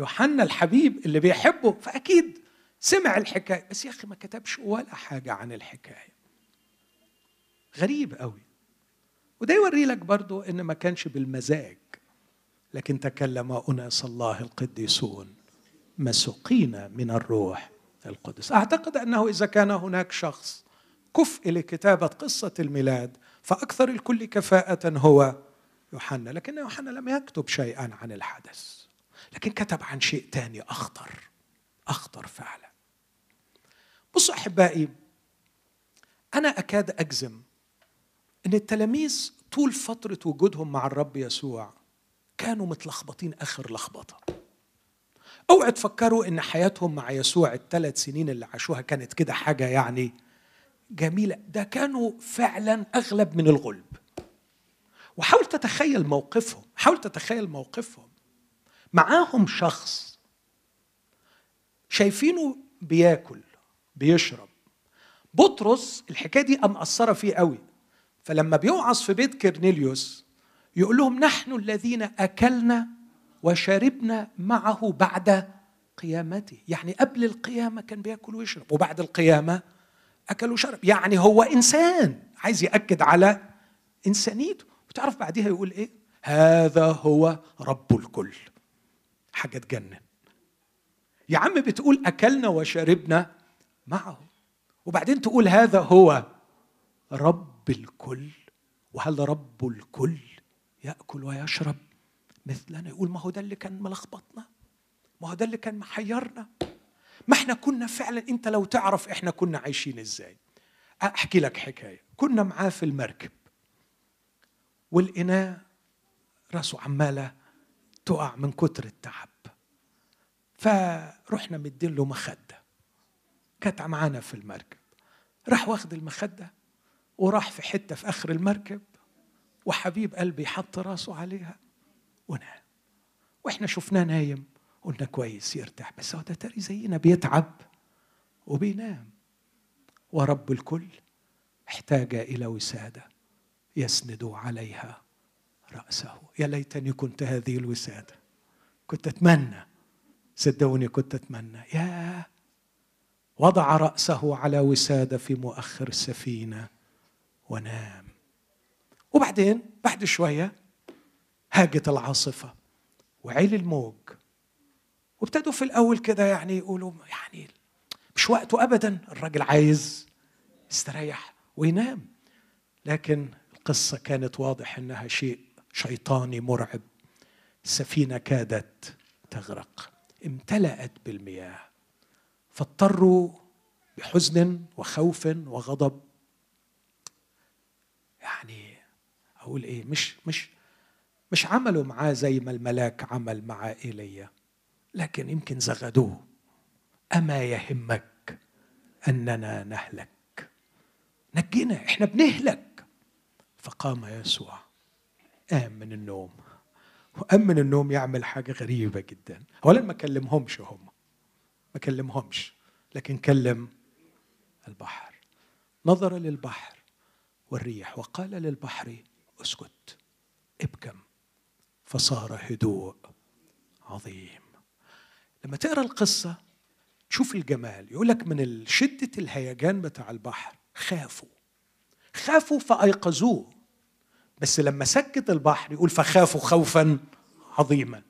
يوحنا الحبيب اللي بيحبه. فأكيد سمع الحكاية. بس يا أخي ما كتبش ولا حاجة عن الحكاية. غريب قوي. وده يوري لك برضو إن ما كانش بالمزاج. لكن تكلم أناس الله القديسون مسوقين من الروح. القدس. أعتقد أنه إذا كان هناك شخص كفء لكتابه قصة الميلاد فأكثر الكل كفاءة هو يوحنا. لكن يوحنا لم يكتب شيئا عن الحدث. لكن كتب عن شيء ثاني أخطر أخطر فعلا. بصوا أحبائي أنا أكاد أجزم إن التلاميذ طول فترة وجودهم مع الرب يسوع كانوا متلخبطين آخر لخبطة. اوعى تفكروا ان حياتهم مع يسوع الثلاث سنين اللي عاشوها كانت كده حاجة يعني جميلة. ده كانوا فعلا أغلب من الغلب. وحاول تتخيل موقفهم حاول تتخيل موقفهم. معاهم شخص شايفينه بياكل بيشرب. بطرس الحكاية دي مأثره فيه قوي. فلما بيوعظ في بيت كرنيليوس يقول لهم نحن الذين أكلنا وشربنا معه بعد قيامته. يعني قبل القيامة كان بياكل ويشرب وبعد القيامة أكل وشرب. يعني هو إنسان عايز يأكد على إنسانيته. وتعرف بعديها يقول إيه؟ هذا هو رب الكل. حاجة تجنن. يا عم بتقول أكلنا وشربنا معه. وبعدين تقول هذا هو رب الكل. وهل رب الكل يأكل ويشرب؟ مثلنا. يقول ما هو ده اللي كان ملخبطنا ما هو ده اللي كان محيرنا. ما إحنا كنا فعلا انت لو تعرف إحنا كنا عايشين إزاي. احكي لك حكاية. كنا معاه في المركب. والإناء راسه عمالة تقع من كتر التعب. فرحنا مدين له مخدة. كانت معانا في المركب. راح واخد المخدة وراح في حتة في آخر المركب. وحبيب قلبي حط راسه عليها. ونام وإحنا شفناه نايم قلنا كويس يرتاح. بس هو ده تاري زينا بيتعب وبينام. ورب الكل احتاج إلى وسادة يسند عليها رأسه. يا ليتني كنت هذه الوسادة. كنت أتمنى صدقوني كنت أتمنى. يا وضع رأسه على وسادة في مؤخر السفينه ونام. وبعدين بعد شوية هاجت العاصفة وعلي الموج. وابتدوا في الأول كده يعني يقولوا يعني مش وقته ابدا الراجل عايز يستريح وينام. لكن القصة كانت واضح إنها شيء شيطاني مرعب. السفينه كادت تغرق امتلأت بالمياه. فاضطروا بحزن وخوف وغضب. يعني أقول إيه مش مش مش عملوا معاه زي ما الملاك عمل مع إيليا لكن يمكن زغدوه. أما يهمك أننا نهلك. نجينا إحنا بنهلك. فقام يسوع قام من النوم. وقام من النوم يعمل حاجة غريبة جدا. اولا ما كلمهمش هم. ما كلمهمش لكن كلم البحر. نظر للبحر والريح وقال للبحر أسكت. فصار هدوء عظيم. لما تقرأ القصة تشوف الجمال. يقول لك من شدة الهيجان بتاع البحر خافوا. خافوا فأيقظوه. بس لما سكت البحر يقول فخافوا خوفا عظيما.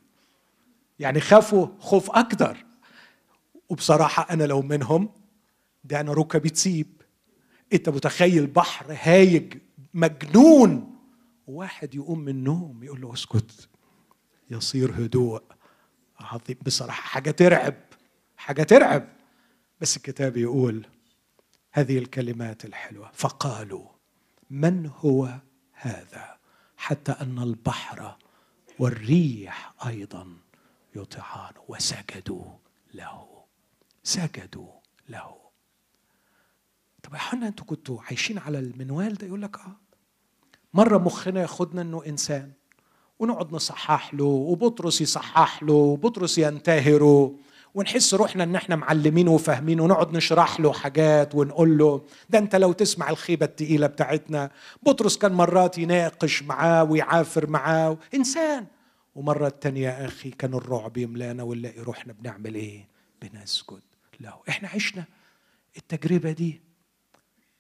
يعني خافوا خوف أكثر وبصراحة أنا لو منهم ده أنا ركبي تسيب. أنت متخيل بحر هايج مجنون. واحد يقوم من النوم يقول له اسكت. يصير هدوء. عظيم. بصراحة حاجة ترعب. حاجة ترعب. بس الكتاب يقول هذه الكلمات الحلوة. فقالوا من هو هذا؟ حتى أن البحر والريح أيضا يطيعان وسجدوا له. سجدوا له. طب يا حنا أنتوا كنتوا عايشين على المنوال ده؟ يقول لك آه. مرة مخنا ياخدنا إنه إنسان. ونقعد نصحح له وبطرس يصحح له وبطرس ينتهره ونحس روحنا إن إحنا معلمين وفاهمين ونقعد نشرح له حاجات ونقول له ده أنت لو تسمع الخيبة التقيلة بتاعتنا. بطرس كان مرات يناقش معاه ويعافر معاه إنسان. ومرة تانية يا أخي كان الرعب يملانا ونلاقي روحنا بنعمل إيه؟ بنسجد له. إحنا عشنا التجربة دي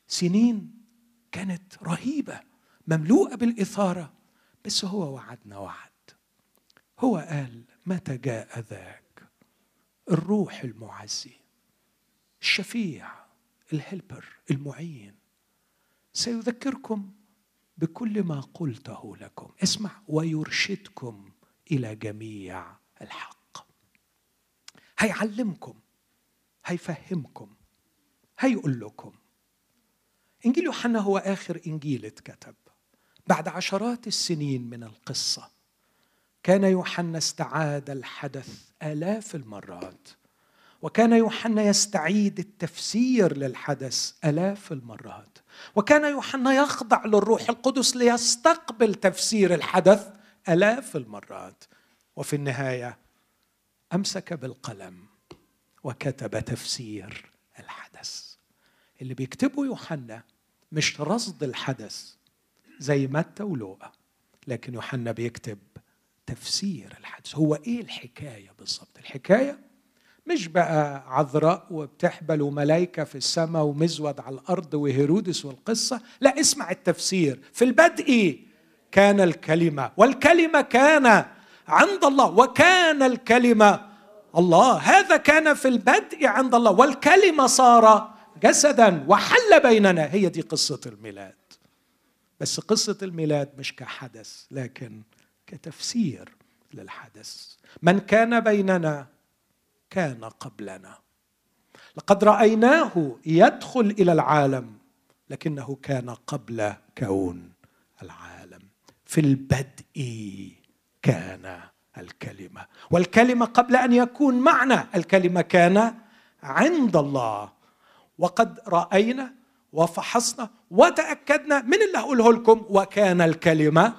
سنين كانت رهيبة مملوءة بالإثارة. بس هو وعدنا وعد. هو قال متى جاء ذاك الروح المعزي الشفيع الهلبر المعين. سيذكركم بكل ما قلته لكم. اسمع ويرشدكم إلى جميع الحق. هيعلمكم هيفهمكم هيقول لكم. إنجيل يوحنا هو آخر إنجيل اتكتب. بعد عشرات السنين من القصة كان يوحنا استعاد الحدث آلاف المرات وكان يوحنا يستعيد التفسير للحدث آلاف المرات وكان يوحنا يخضع للروح القدس ليستقبل تفسير الحدث آلاف المرات. وفي النهاية أمسك بالقلم وكتب تفسير الحدث. اللي بيكتبه يوحنا مش رصد الحدث زي متى ولوقا. لكن يوحنا بيكتب تفسير الحدث هو إيه الحكاية بالظبط الحكاية مش بقى عذراء وبتحبل وملائكة في السماء ومزود على الأرض وهيرودس والقصة. لا اسمع التفسير. في البدء كان الكلمة والكلمة كان عند الله وكان الكلمة الله. هذا كان في البدء عند الله والكلمة صار جسدا وحل بيننا. هي دي قصة الميلاد. بس قصة الميلاد مش كحدث لكن كتفسير للحدث. من كان بيننا كان قبلنا. لقد رأيناه يدخل إلى العالم لكنه كان قبل كون العالم. في البدء كان الكلمة والكلمة قبل أن يكون معنا الكلمة كان عند الله. وقد رأينا وفحصنا وتأكدنا من اللي هقوله لكم وكان الكلمة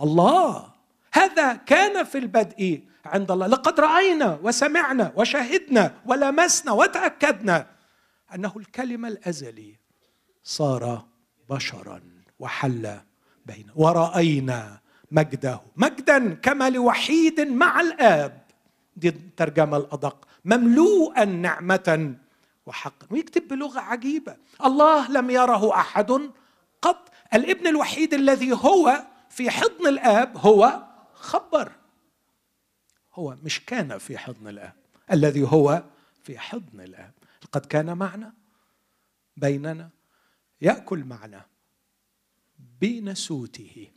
الله. هذا كان في البدء عند الله. لقد رأينا وسمعنا وشهدنا ولمسنا وتأكدنا أنه الكلمة الأزلي صار بشرا وحل بين ورأينا مجده. مجدا كما لوحيد مع الآب. دي الترجمه الأدق. مملوءا نعمة وحقا ويكتب بلغة عجيبة. الله لم يره أحد قط. الابن الوحيد الذي هو في حضن الآب هو خبر. هو مش كان في حضن الآب. الذي هو في حضن الآب. قد كان معنا بيننا يأكل معنا بنسوته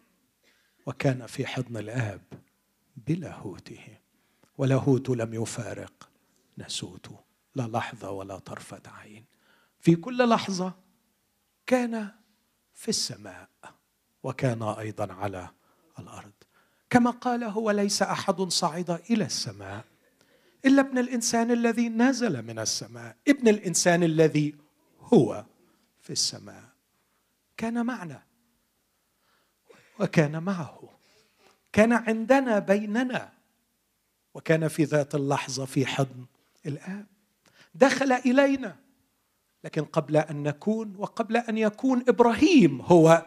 وكان في حضن الآب بلاهوته. ولاهوت لم يفارق نسوته. لا لحظة ولا طرفة عين. في كل لحظة كان في السماء وكان أيضا على الأرض. كما قال هو ليس أحد صعد إلى السماء إلا ابن الإنسان الذي نزل من السماء. ابن الإنسان الذي هو في السماء. كان معنا وكان معه. كان عندنا بيننا. وكان في ذات اللحظة في حضن الآب. دخل إلينا. لكن قبل أن نكون وقبل أن يكون إبراهيم هو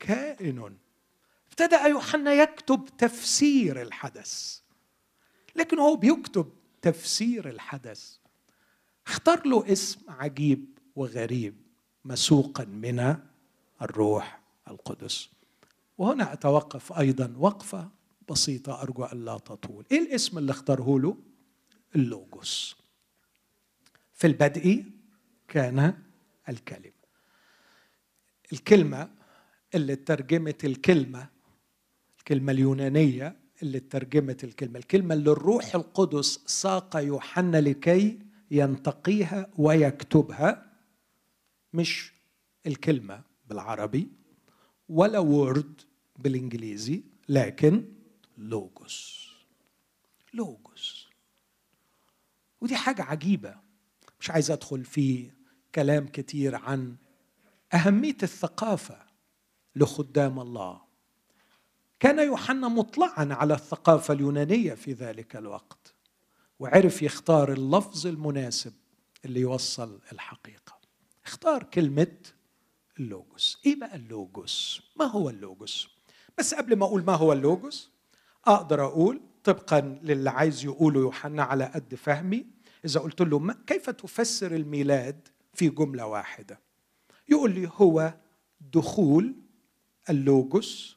كائن. ابتدأ يوحنا يكتب تفسير الحدث. لكن هو بيكتب تفسير الحدث. اختار له اسم عجيب وغريب مسوقا من الروح القدس. وهنا أتوقف أيضا وقفة بسيطة أرجو أن لا تطول. إيه الاسم اللي اختاره له؟ اللوجوس في البدء كان الكلمة. الكلمة اللي ترجمت الكلمة الكلمة اليونانية اللي ترجمت الكلمة الكلمة اللي الروح القدس ساق يوحنا لكي ينتقيها ويكتبها مش الكلمة بالعربي ولا وورد بالإنجليزي لكن لوجوس لوجوس ودي حاجة عجيبة. مش عايز أدخل في كلام كتير عن أهمية الثقافة لخدام الله. كان يوحنا مطلعا على الثقافة اليونانية في ذلك الوقت وعرف يختار اللفظ المناسب اللي يوصل الحقيقة. اختار كلمة اللوجوس. إيه بقى اللوجوس؟ ما هو اللوجوس؟ بس قبل ما أقول ما هو اللوجوس أقدر أقول طبقا للي عايز يقوله يوحنا على قد فهمي إذا قلت له كيف تفسر الميلاد في جملة واحدة؟ يقول لي هو دخول اللوجوس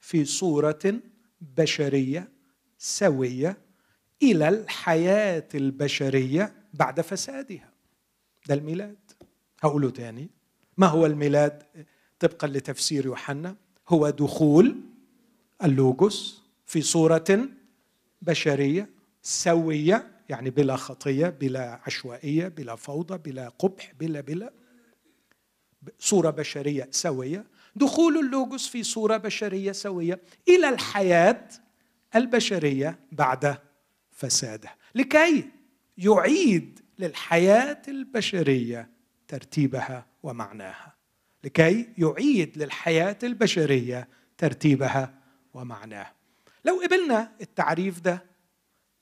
في صورة بشرية سوية إلى الحياة البشرية بعد فسادها. ده الميلاد. هقوله تاني. ما هو الميلاد؟ طبقا لتفسير يوحنا. هو دخول اللوجوس في صورة بشرية سوية يعني بلا خطية بلا عشوائية بلا فوضى بلا قبح بلا بلا صورة بشرية سوية. دخول اللوجوس في صورة بشرية سوية إلى الحياة البشرية بعد فسادها لكي يعيد للحياة البشرية ترتيبها ومعناها. لكي يعيد للحياة البشرية ترتيبها ومعناها. لو قبلنا التعريف ده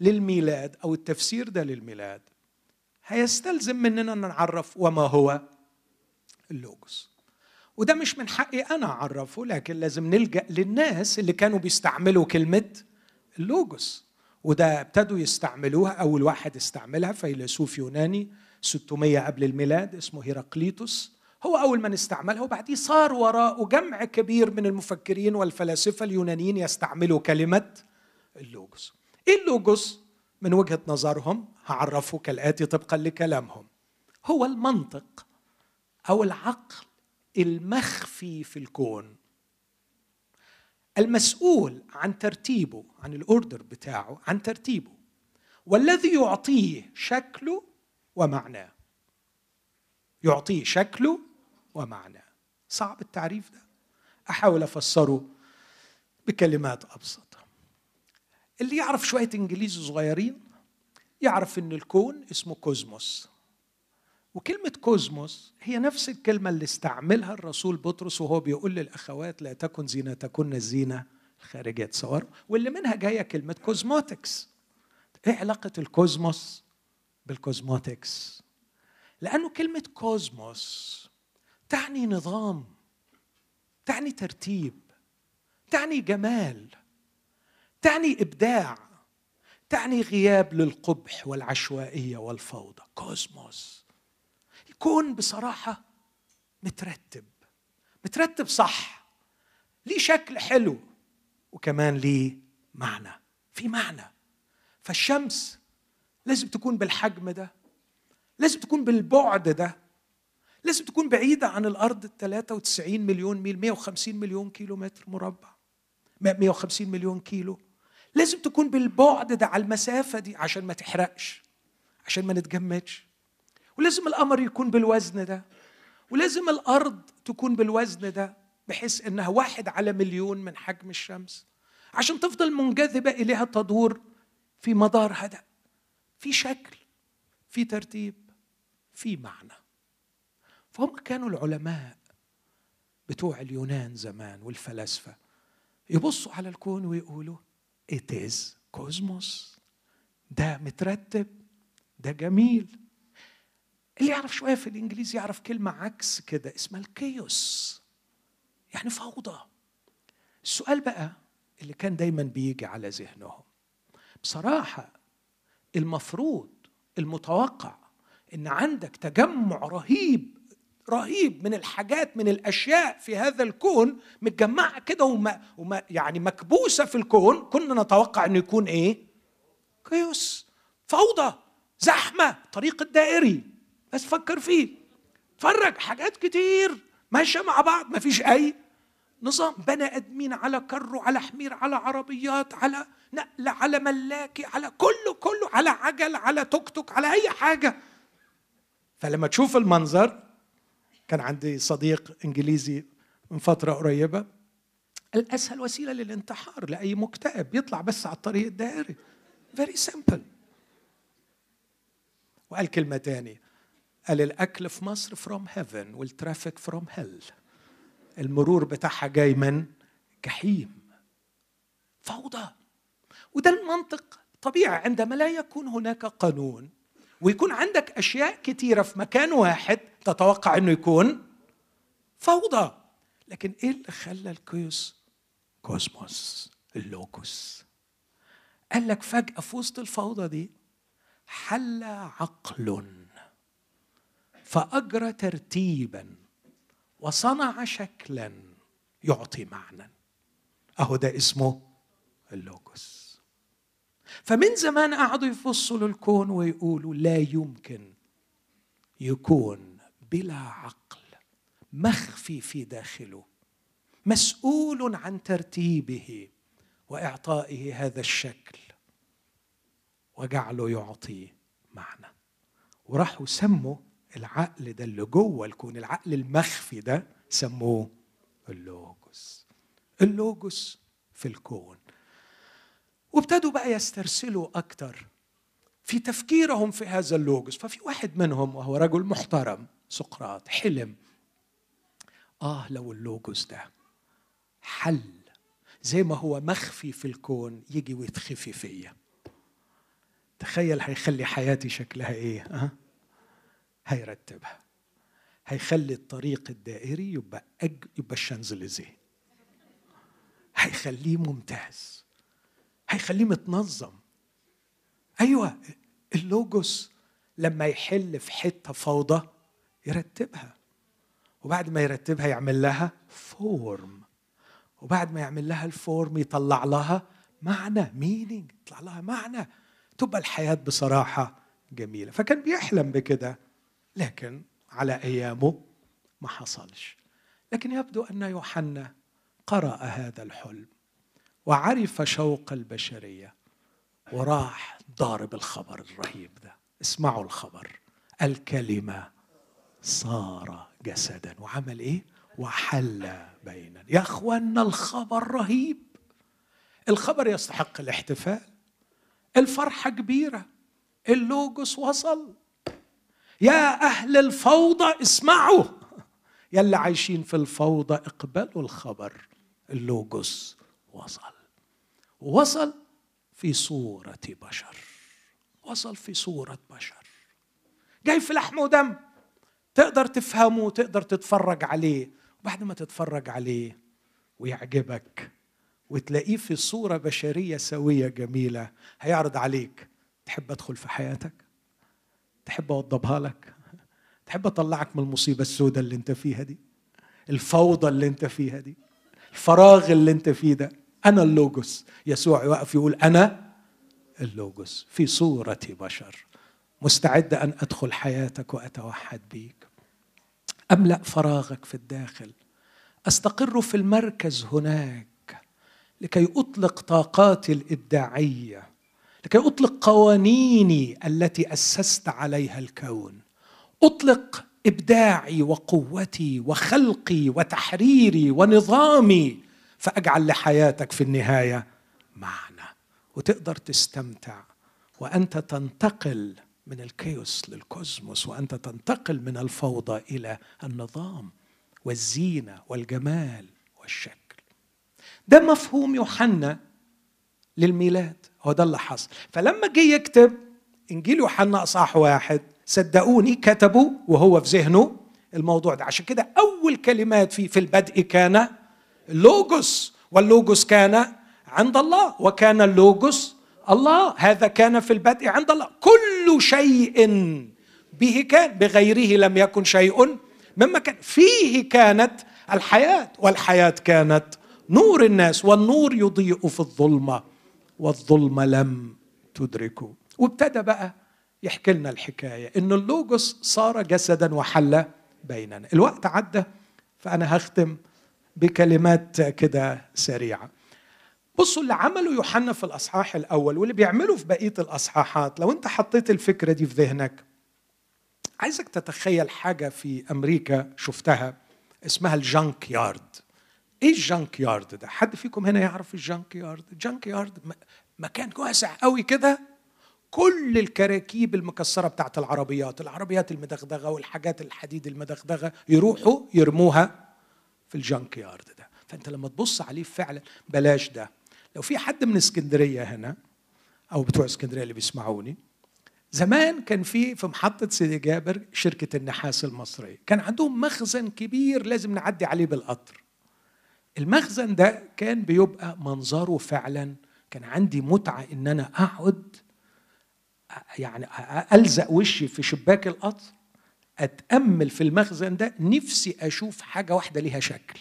للميلاد أو التفسير ده للميلاد هيستلزم مننا إن نعرف وما هو اللوجوس. وده مش من حقي أنا أعرفه لكن لازم نلجأ للناس اللي كانوا بيستعملوا كلمة اللوجوس. وده ابتدوا يستعملوها أول واحد استعملها فيلسوف يوناني 600 قبل الميلاد اسمه هيراقليطس هو أول من استعملها وبعديه صار وراءه جمع كبير من المفكرين والفلاسفة اليونانيين يستعملوا كلمة اللوجوس. إيه اللوجوس من وجهة نظرهم هعرفه كالآتي طبقا لكلامهم. هو المنطق أو العقل المخفي في الكون. المسؤول عن ترتيبه عن الأوردر بتاعه عن ترتيبه والذي يعطيه شكله ومعناه. يعطيه شكله ومعناه. صعب التعريف ده؟ أحاول أفسره بكلمات أبسط. اللي يعرف شوية انجليزي صغيرين يعرف إن الكون اسمه cosmos. وكلمة cosmos هي نفس الكلمة اللي استعملها الرسول بطرس وهو بيقول للأخوات لا تكن زينتكن الزينة الخارجية تصوروا واللي منها جاية كلمة cosmetics. إيه علاقة ال cosmos بال cosmetics؟ لأنه كلمة cosmos تعني نظام تعني ترتيب تعني جمال. تعني إبداع تعني غياب للقبح والعشوائية والفوضى. كوزموس. الكون بصراحة مترتب. مترتب صح. ليه شكل حلو. وكمان ليه معنى. في معنى. فالشمس لازم تكون بالحجم ده. لازم تكون بالبعد ده. لازم تكون بعيدة عن الأرض 93 مليون ميل 150 مليون كيلو متر مربع 150 مليون كيلو. لازم تكون بالبعد ده على المسافة دي عشان ما تحرقش عشان ما نتجمدش. ولازم القمر يكون بالوزن ده ولازم الأرض تكون بالوزن ده بحيث إنها واحد على مليون من حجم الشمس عشان تفضل منجذبة إليها تدور في مدار هدأ في شكل في ترتيب في معنى. فهم كانوا العلماء بتوع اليونان زمان والفلاسفة يبصوا على الكون ويقولوا it is كوزموس ده مترتب ده جميل. اللي يعرف شوية في الإنجليزي يعرف كلمة عكس كده اسمها الكيوس يعني فوضى. السؤال بقى اللي كان دايما بيجي على ذهنهم بصراحة المفروض المتوقع إن عندك تجمع رهيب رهيب من الحاجات من الأشياء في هذا الكون متجمعة كده وما, وما يعني مكبوسة في الكون. كنا نتوقع إنه يكون إيه؟ كيوس فوضى زحمة طريق الدائري. بس فكر فيه. اتفرج حاجات كتير. ماشية مع بعض ما فيش أي نظام. بني آدمين على كارو على حمير على عربيات على نقل على ملاكي على كله كله على عجل على توك توك على أي حاجة. فلما تشوف المنظر كان عندي صديق إنجليزي من فترة قريبة. الأسهل وسيلة للانتحار لأي مكتئب يطلع بس على الطريق الدائري. very simple وقال كلمة تاني قال الأكل في مصر from heaven وال traffic from hell المرور بتاعها جاي من جحيم. فوضى. وده المنطق طبيعي عندما لا يكون هناك قانون ويكون عندك أشياء كثيره في مكان واحد تتوقع إنه يكون فوضى. لكن إيه اللي خلى ال chaos cosmos اللوجوس؟ قال لك فجأة في وسط الفوضى دي حل عقل. فأجرى ترتيبا وصنع شكلا يعطي معنى. أهو ده اسمه اللوجوس فمن زمان قعدوا يفصلوا الكون ويقولوا لا يمكن يكون بلا عقل مخفي في داخله مسؤول عن ترتيبه وإعطائه هذا الشكل. وجعله يعطي معنى. وراحوا سموا العقل ده اللي جوه الكون العقل المخفي ده سموه اللوجوس. اللوجوس في الكون. وابتدوا بقى يسترسلوا أكثر في تفكيرهم في هذا اللوجوس ففي واحد منهم وهو رجل محترم سقراط حلم. آه لو اللوجوس ده حل زي ما هو مخفي في الكون يجي ويتخفي فيا. تخيل هيخلي حياتي شكلها إيه أه؟ هيرتبها. هيخلي الطريق الدائري يبقى أج... يبقى الشانزليزيه. هيخليه ممتاز. هيخليه متنظم. أيوه اللوجوس لما يحل في حتة فوضى يرتبها. وبعد ما يرتبها يعمل لها form وبعد ما يعمل لها ال form يطلع لها معنى meaning يطلع لها معنى. تبقى الحياة بصراحة جميلة. فكان بيحلم بكده. لكن على أيامه ما حصلش. لكن يبدو أن يوحنا قرأ هذا الحلم. وعرف شوق البشرية وراح ضارب الخبر الرهيب ده. اسمعوا الخبر. الكلمة صار جسدا. وعمل إيه؟ وحل بيننا يا اخوانا الخبر رهيب. الخبر يستحق الاحتفال. الفرحة كبيرة. اللوجوس وصل. يا أهل الفوضى اسمعوا. يا اللي عايشين في الفوضى اقبلوا الخبر. اللوجوس وصل. وصل في صورة بشر. وصل في صورة بشر. جاي في لحم ودم. تقدر تفهمه وتقدر تتفرج عليه. وبعد ما تتفرج عليه ويعجبك وتلاقيه في صورة بشرية سوية جميلة هيعرض عليك. تحب أدخل في حياتك؟ تحب أوضبها لك؟ تحب أطلعك من المصيبة السوداء اللي أنت فيها دي؟ الفوضى اللي أنت فيها دي؟ الفراغ اللي أنت فيه ده؟ أنا اللوجوس يسوع يوقف يقول أنا اللوجوس في صورة بشر. مستعد أن أدخل حياتك وأتوحد بيك. املا فراغك في الداخل؟ أستقر في المركز هناك لكي أطلق طاقاتي الإبداعية لكي أطلق قوانيني التي أسست عليها الكون. أطلق إبداعي وقوتي وخلقي وتحريري ونظامي فاجعل لحياتك في النهاية معنى. وتقدر تستمتع. وأنت تنتقل من الكيوس للكوزموس. وأنت تنتقل من الفوضى إلى النظام والزينة والجمال والشكل. ده مفهوم يوحنا للميلاد. هو ده اللي حصل. فلما جه يكتب إنجيل يوحنا أصحاح واحد صدقوني كتبوا وهو في ذهنه الموضوع ده. عشان كده أول كلمات فيه في البدء كان اللوجوس واللوجوس كان عند الله وكان اللوجوس الله هذا كان في البدء عند الله. كل شيء به كان بغيره لم يكن شيء مما كان. فيه كانت الحياة والحياة كانت نور الناس والنور يضيء في الظلمة والظلمه لم تدركه. وابتدى بقى يحكي لنا الحكاية إن اللوجوس صار جسدا وحل بيننا. الوقت عدى فأنا هختم بكلمات كده سريعة. بصوا اللي عمله يوحنا في الأصحاح الأول واللي بيعمله في بقية الأصحاحات لو انت حطيت الفكرة دي في ذهنك عايزك تتخيل حاجة في أمريكا شفتها اسمها الجانك يارد إيه الجانك يارد ده؟ حد فيكم هنا يعرف الجانك يارد الجانك يارد مكان واسع قوي كده. كل الكراكيب المكسرة بتاعت العربيات العربيات المدغدغة والحاجات الحديد المدغدغة يروحوا يرموها في الجانك يارد ده. فأنت لما تبص عليه فعلا بلاش ده. لو في حد من اسكندرية هنا أو بتوع اسكندرية اللي بيسمعوني زمان كان في في محطة سيدي جابر شركة النحاس المصرية. كان عندهم مخزن كبير لازم نعدي عليه بالقطر. المخزن ده كان بيبقى منظره فعلا كان عندي متعة إن أنا أقعد يعني ألزق وشي في شباك القطر. أتأمل في المخزن ده نفسي أشوف حاجة واحدة ليها شكل.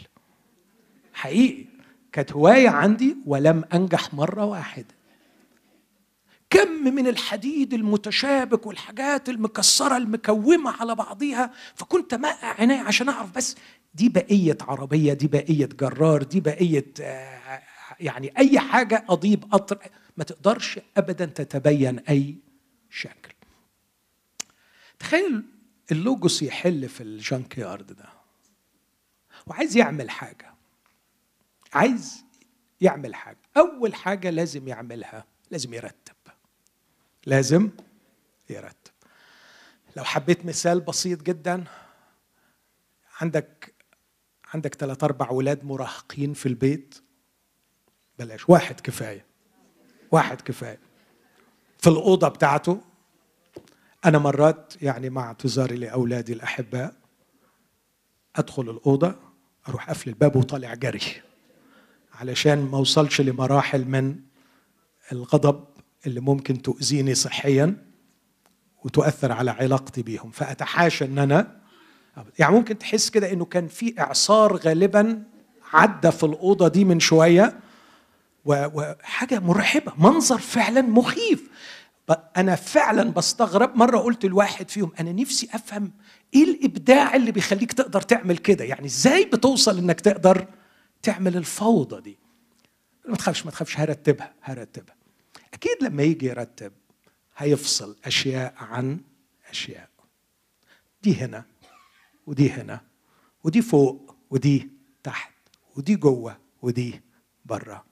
حقيقي. كانت هواية عندي ولم أنجح مرة واحدة. كم من الحديد المتشابك والحاجات المكسرة المكومة على بعضيها فكنت مقع عيني عشان أعرف بس دي بقية عربية دي بقية جرار دي بقية آه، يعني أي حاجة أضيب قطر ما تقدرش أبدا تتبين أي شكل. تخيل اللوجوس يحل في الجانك يارد ده. وعايز يعمل حاجة. عايز يعمل حاجة. أول حاجة لازم يعملها لازم يرتب. لازم يرتب. لو حبيت مثال بسيط جدا عندك عندك ثلاث أربع ولاد مراهقين في البيت. بلاش. واحد كفاية. واحد كفاية. في الأوضة بتاعته. أنا مرات يعني مع اعتذاري لأولادي الأحباء أدخل الأوضة أروح قفل الباب وطالع جري. علشان ما أوصلش لمراحل من الغضب اللي ممكن تؤذيني صحيا وتؤثر على علاقتي بيهم. فأتحاشى إن أنا يعني ممكن تحس كده إنه كان في إعصار غالبا عدى في الأوضة دي من شوية وحاجة مرعبة. منظر فعلا مخيف. أنا فعلا بستغرب. مرة قلت لواحد فيهم أنا نفسي أفهم إيه الإبداع اللي بيخليك تقدر تعمل كده؟ يعني إزاي بتوصل إنك تقدر تعمل الفوضى دي؟ ما تخافش ما تخافش هرتبها هرتبها. أكيد لما يجي يرتب هيفصل أشياء عن أشياء. دي هنا ودي هنا ودي فوق ودي تحت ودي جوه ودي بره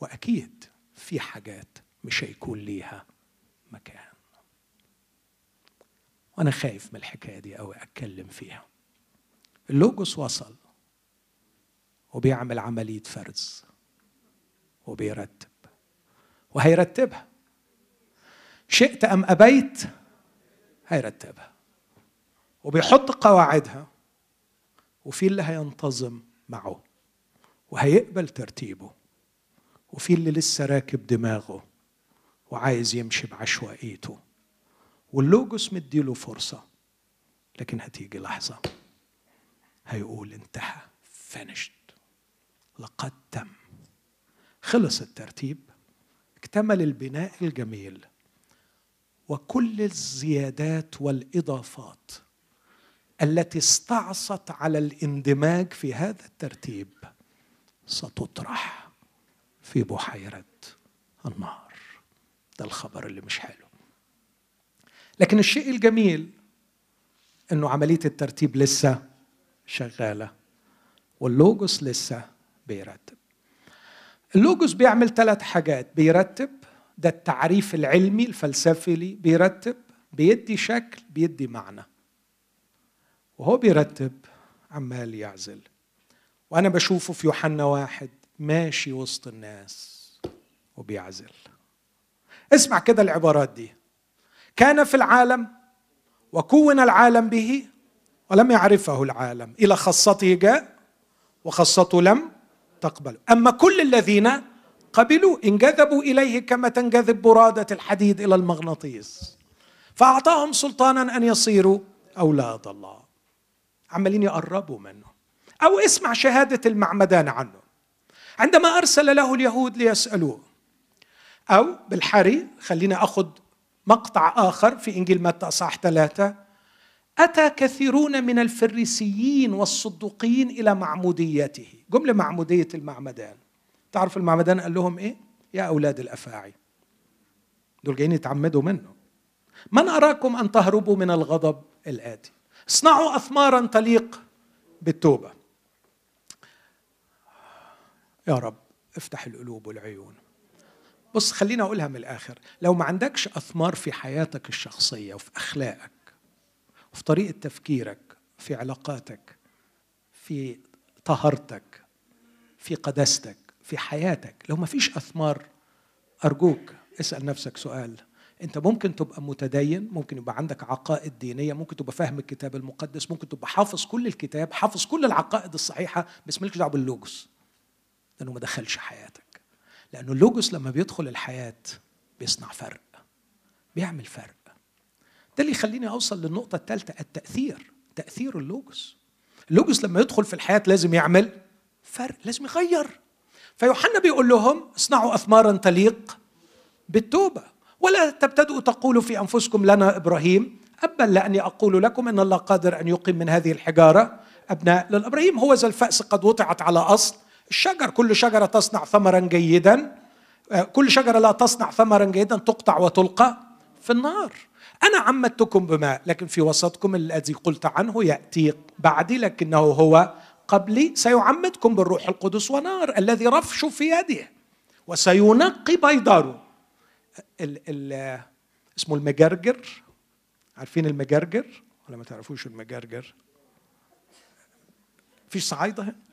وأكيد في حاجات مش هيكون ليها مكان. وأنا خايف من الحكاية دي قوي أتكلم فيها. اللوجوس وصل وبيعمل عملية فرز وبيرتب وهيرتبها. شئت أم أبيت؟ هيرتبها. وبيحط قواعدها وفي اللي هينتظم معه وهيقبل ترتيبه وفي اللي لسه راكب دماغه. وعايز يمشي بعشوائيته. واللوجوس مديله فرصة لكن هتيجي لحظة هيقول انتهى finished. لقد تم. خلص الترتيب اكتمل البناء الجميل وكل الزيادات والإضافات التي استعصت على الاندماج في هذا الترتيب ستطرح في بحيرة النار ده الخبر اللي مش حلو. لكن الشيء الجميل إنه عملية الترتيب لسه شغالة واللوجوس لسه بيرتب. اللوجوس بيعمل ثلاث حاجات. بيرتب ده التعريف العلمي الفلسفي لي بيرتب بيدي شكل بيدي معنى. وهو بيرتب عمال يعزل. وأنا بشوفه في يوحنا واحد ماشي وسط الناس وبيعزل. اسمع كده العبارات دي. كان في العالم وكون العالم به ولم يعرفه العالم إلى خاصته جاء وخاصته لم تقبل. أما كل الذين قبلوا انجذبوا إليه كما تنجذب برادة الحديد إلى المغناطيس. فأعطاهم سلطانا أن يصيروا أولاد الله. عمالين يقربوا منه. أو اسمع شهادة المعمدان عنه. عندما أرسل له اليهود ليسألوه أو بالحري خلينا أخذ مقطع آخر في إنجيل متى اصحاح ثلاثة. أتى كثيرون من الفريسيين والصدوقيين إلى معموديته. جمله معموديه المعمدان. تعرف المعمدان قال لهم إيه؟ يا أولاد الأفاعي. دول جايين يتعمدوا منه. من أراكم أن تهربوا من الغضب الآتي؟ اصنعوا أثمارا تليق بالتوبة. يا رب افتح القلوب والعيون. بص خليني أقولها من الآخر. لو ما عندكش أثمار في حياتك الشخصية وفي أخلاقك وفي طريقة تفكيرك في علاقاتك في طهارتك في قداستك في حياتك لو ما فيش أثمار أرجوك اسأل نفسك سؤال. أنت ممكن تبقى متدين ممكن يبقى عندك عقائد دينية ممكن تبقى فاهم الكتاب المقدس ممكن تبقى حافظ كل الكتاب حافظ كل العقائد الصحيحة بس مالكش دعوة باللوجوس. لأنه ما دخلش حياتك. لأنه اللوجوس لما بيدخل الحياة بيصنع فرق بيعمل فرق. ده اللي يخليني أوصل للنقطة الثالثه التأثير تأثير اللوجوس. اللوجوس لما يدخل في الحياة لازم يعمل فرق لازم يغير. فيوحنا بيقول لهم اصنعوا اثمارا تليق بالتوبة. ولا تبتدئوا تقولوا في أنفسكم لنا إبراهيم ابا لأني أقول لكم إن الله قادر أن يقيم من هذه الحجارة أبناء للإبراهيم. هو ذا الفأس قد وضعت على أصل الشجر كل شجرة تصنع ثمرا جيدا آه، كل شجرة لا تصنع ثمرا جيدا تقطع وتلقى في النار. أنا عمدتكم بماء لكن في وسطكم الذي قلت عنه يأتي بعدي لكنه هو قبلي. سيعمدكم بالروح القدس ونار الذي رفش في يده وسينقي بيضاره ال ال اسمه المجرجر. عارفين المجرجر؟ ولا ما تعرفوش المجرجر؟ فيش صعايدة هنا؟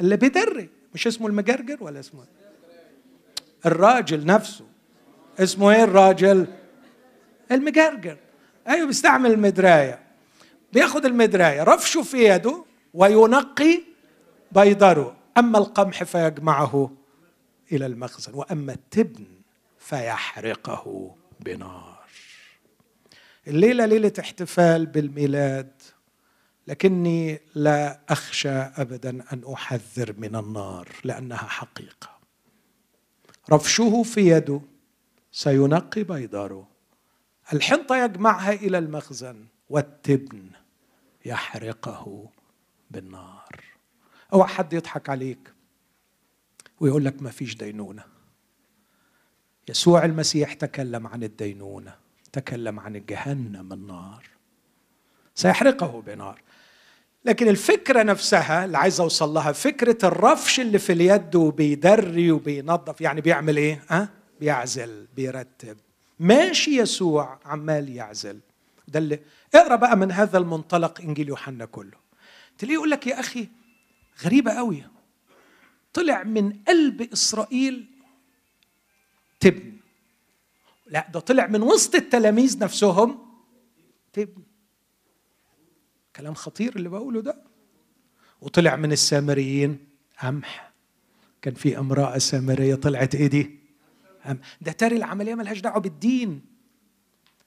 اللي بيدري. مش اسمه المجرجر ولا اسمه الراجل نفسه. اسمه إيه الراجل؟ المجرجر. أيوه بيستعمل المدراية. بياخد المدراية رفشه في يده وينقي بيضره. أما القمح فيجمعه إلى المخزن وأما التبن فيحرقه بنار. الليلة ليلة احتفال بالميلاد. لكني لا أخشى ابدا أن أحذر من النار لأنها حقيقة. رفشه في يده سينقي بيضاره الحنطة يجمعها إلى المخزن والتبن يحرقه بالنار. اوعى حد يضحك عليك ويقول لك ما فيش دينونة. يسوع المسيح تكلم عن الدينونة تكلم عن جهنم النار. سيحرقه بنار. لكن الفكرة نفسها اللي عايز أوصل لها فكرة الرفش اللي في اليد وبيدري وبينظف يعني بيعمل إيه؟ ها؟ بيعزل بيرتب. ماشي يسوع عمال يعزل. ده اللي اقرأ بقى من هذا المنطلق إنجيل يوحنا كله. تلاقيه يقول لك يا أخي غريبة قوي. طلع من قلب إسرائيل تبن. لا ده طلع من وسط التلاميذ نفسهم تبن. كلام خطير اللي بقوله ده. وطلع من السامريين قمح. كان في امرأة سامرية طلعت إيه دي؟ ده تاري العملية ملهاش دعوة بالدين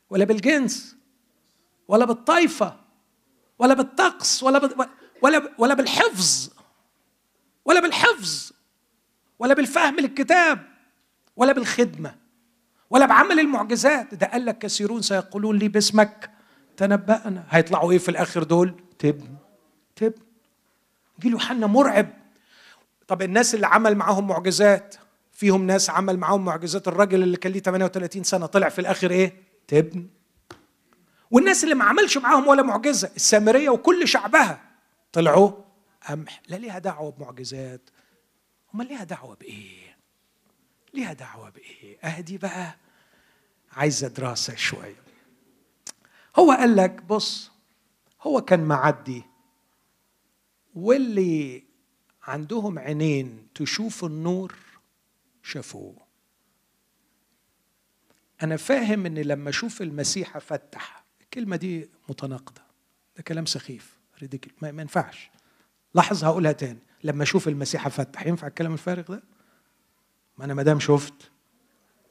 ولا بالجنس ولا بالطائفة ولا بالطقس ولا ولا ولا بالحفظ ولا بالحفظ ولا بالفهم للكتاب ولا بالخدمة ولا بعمل المعجزات. ده قال لك كثيرون سيقولون لي باسمك تنبأنا. هيطلعوا إيه في الآخر دول؟ تبن. تبن. جيل يوحنا مرعب. طب الناس اللي عمل معاهم معجزات؟ فيهم ناس عمل معاهم معجزات. الراجل اللي كان ليه 38 سنة طلع في الآخر إيه؟ تبن. والناس اللي ما عملش معاهم ولا معجزة. السامرية وكل شعبها طلعوا قمح. لا ليها دعوة بمعجزات. أمال ليها دعوة بإيه؟ ليها دعوة بإيه؟ أهدي بقى. عايزة دراسة شوية. هو قال لك بص هو كان معدي واللي عندهم عينين تشوف النور شافوه. أنا فاهم ان لما أشوف المسيح أفتح الكلمة دي متناقضة ده كلام سخيف ريديكل ما, ينفعش. لاحظ هقولها تاني لما أشوف المسيح أفتح ينفع الكلام الفارغ ده؟ ما أنا ما دام شفت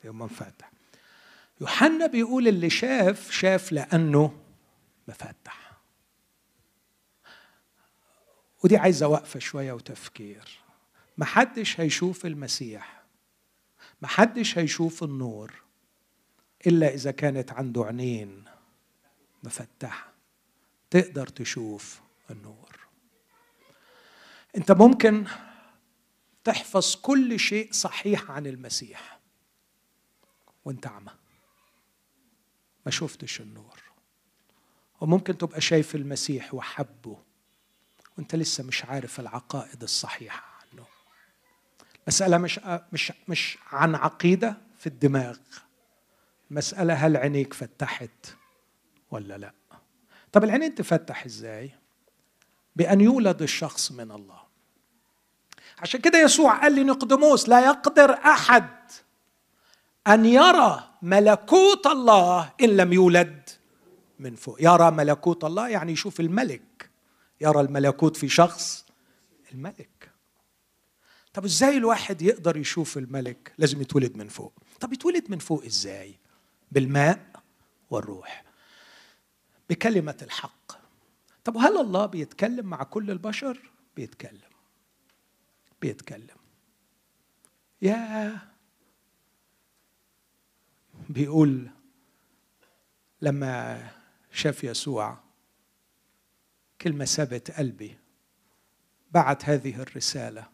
يوم مفتح يوحنا بيقول اللي شاف شاف لأنه مفتح. ودي عايزة وقفه شوية وتفكير. محدش هيشوف المسيح. محدش هيشوف النور إلا إذا كانت عنده عينين مفتحة تقدر تشوف النور. أنت ممكن تحفظ كل شيء صحيح عن المسيح وانت اعمى ما شفتش النور. وممكن تبقى شايف المسيح وحبه. وانت لسه مش عارف العقائد الصحيحة عنه. مسألة مش مش مش عن عقيدة في الدماغ. مسألة هل عينيك فتحت ولا لا. طب العينين تفتح إزاي؟ بأن يولد الشخص من الله. عشان كده يسوع قال لنقدموس لا يقدر أحد أن يرى ملكوت الله إن لم يولد من فوق. يرى ملكوت الله يعني يشوف الملك. يرى الملكوت في شخص الملك. طب إزاي الواحد يقدر يشوف الملك؟ لازم يتولد من فوق. طب يتولد من فوق إزاي؟ بالماء والروح. بكلمة الحق. طب هل الله بيتكلم مع كل البشر؟ بيتكلم. بيتكلم. يا بيقول لما شاف يسوع كلمة سابت قلبي بعت هذه الرسالة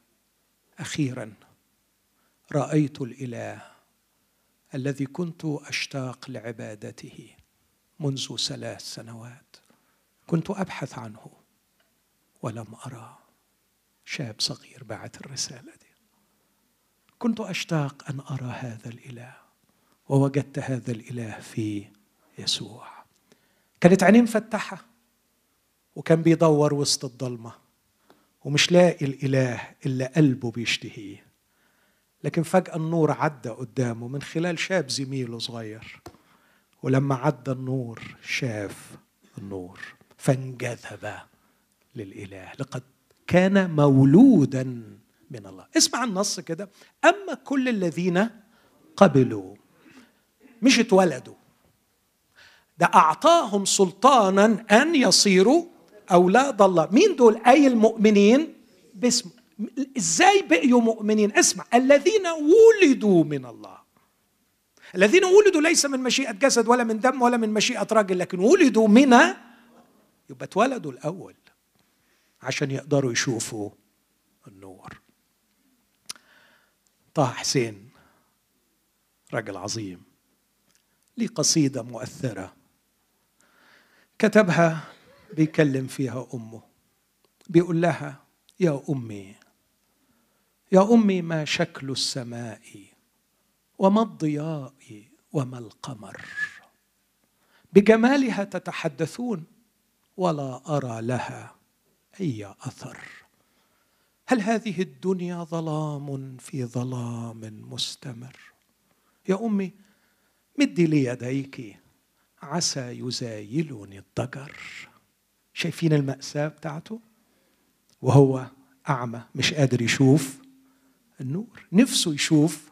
أخيرا رأيت الإله الذي كنت أشتاق لعبادته منذ ثلاث سنوات. كنت أبحث عنه ولم أراه شاب صغير بعت الرسالة دي. كنت أشتاق أن أرى هذا الإله. ووجدت هذا الإله في يسوع. كانت عينيه مفتحة وكان بيدور وسط الضلمة ومش لاقي الإله إلا قلبه بيشتهيه. لكن فجأة النور عدى قدامه من خلال شاب زميله صغير ولما عدى النور شاف النور. فانجذب للإله. لقد كان مولودا من الله. اسمع النص كده. أما كل الذين قبلوا مش اتولدوا. ده أعطاهم سلطانا أن يصيروا أولاد الله. مين دول؟ أي المؤمنين؟ باسم. إزاي بقيوا مؤمنين؟ اسمع. الذين ولدوا من الله. الذين ولدوا ليس من مشيئة جسد ولا من دم ولا من مشيئة راجل لكن ولدوا من يبقى اتولدوا الأول عشان يقدروا يشوفوا النور. طه حسين راجل عظيم. ليه قصيدة مؤثرة. كتبها بيكلم فيها أمه. بيقول لها يا أمي يا أمي ما شكل السماء وما الضياء وما القمر. بجمالها تتحدثون ولا أرى لها أي أثر. هل هذه الدنيا ظلام في ظلام مستمر؟ يا أمي مدي لي يديك. عسى يزايلني الضجر شايفين المأساة بتاعته؟ وهو أعمى مش قادر يشوف النور. نفسه يشوف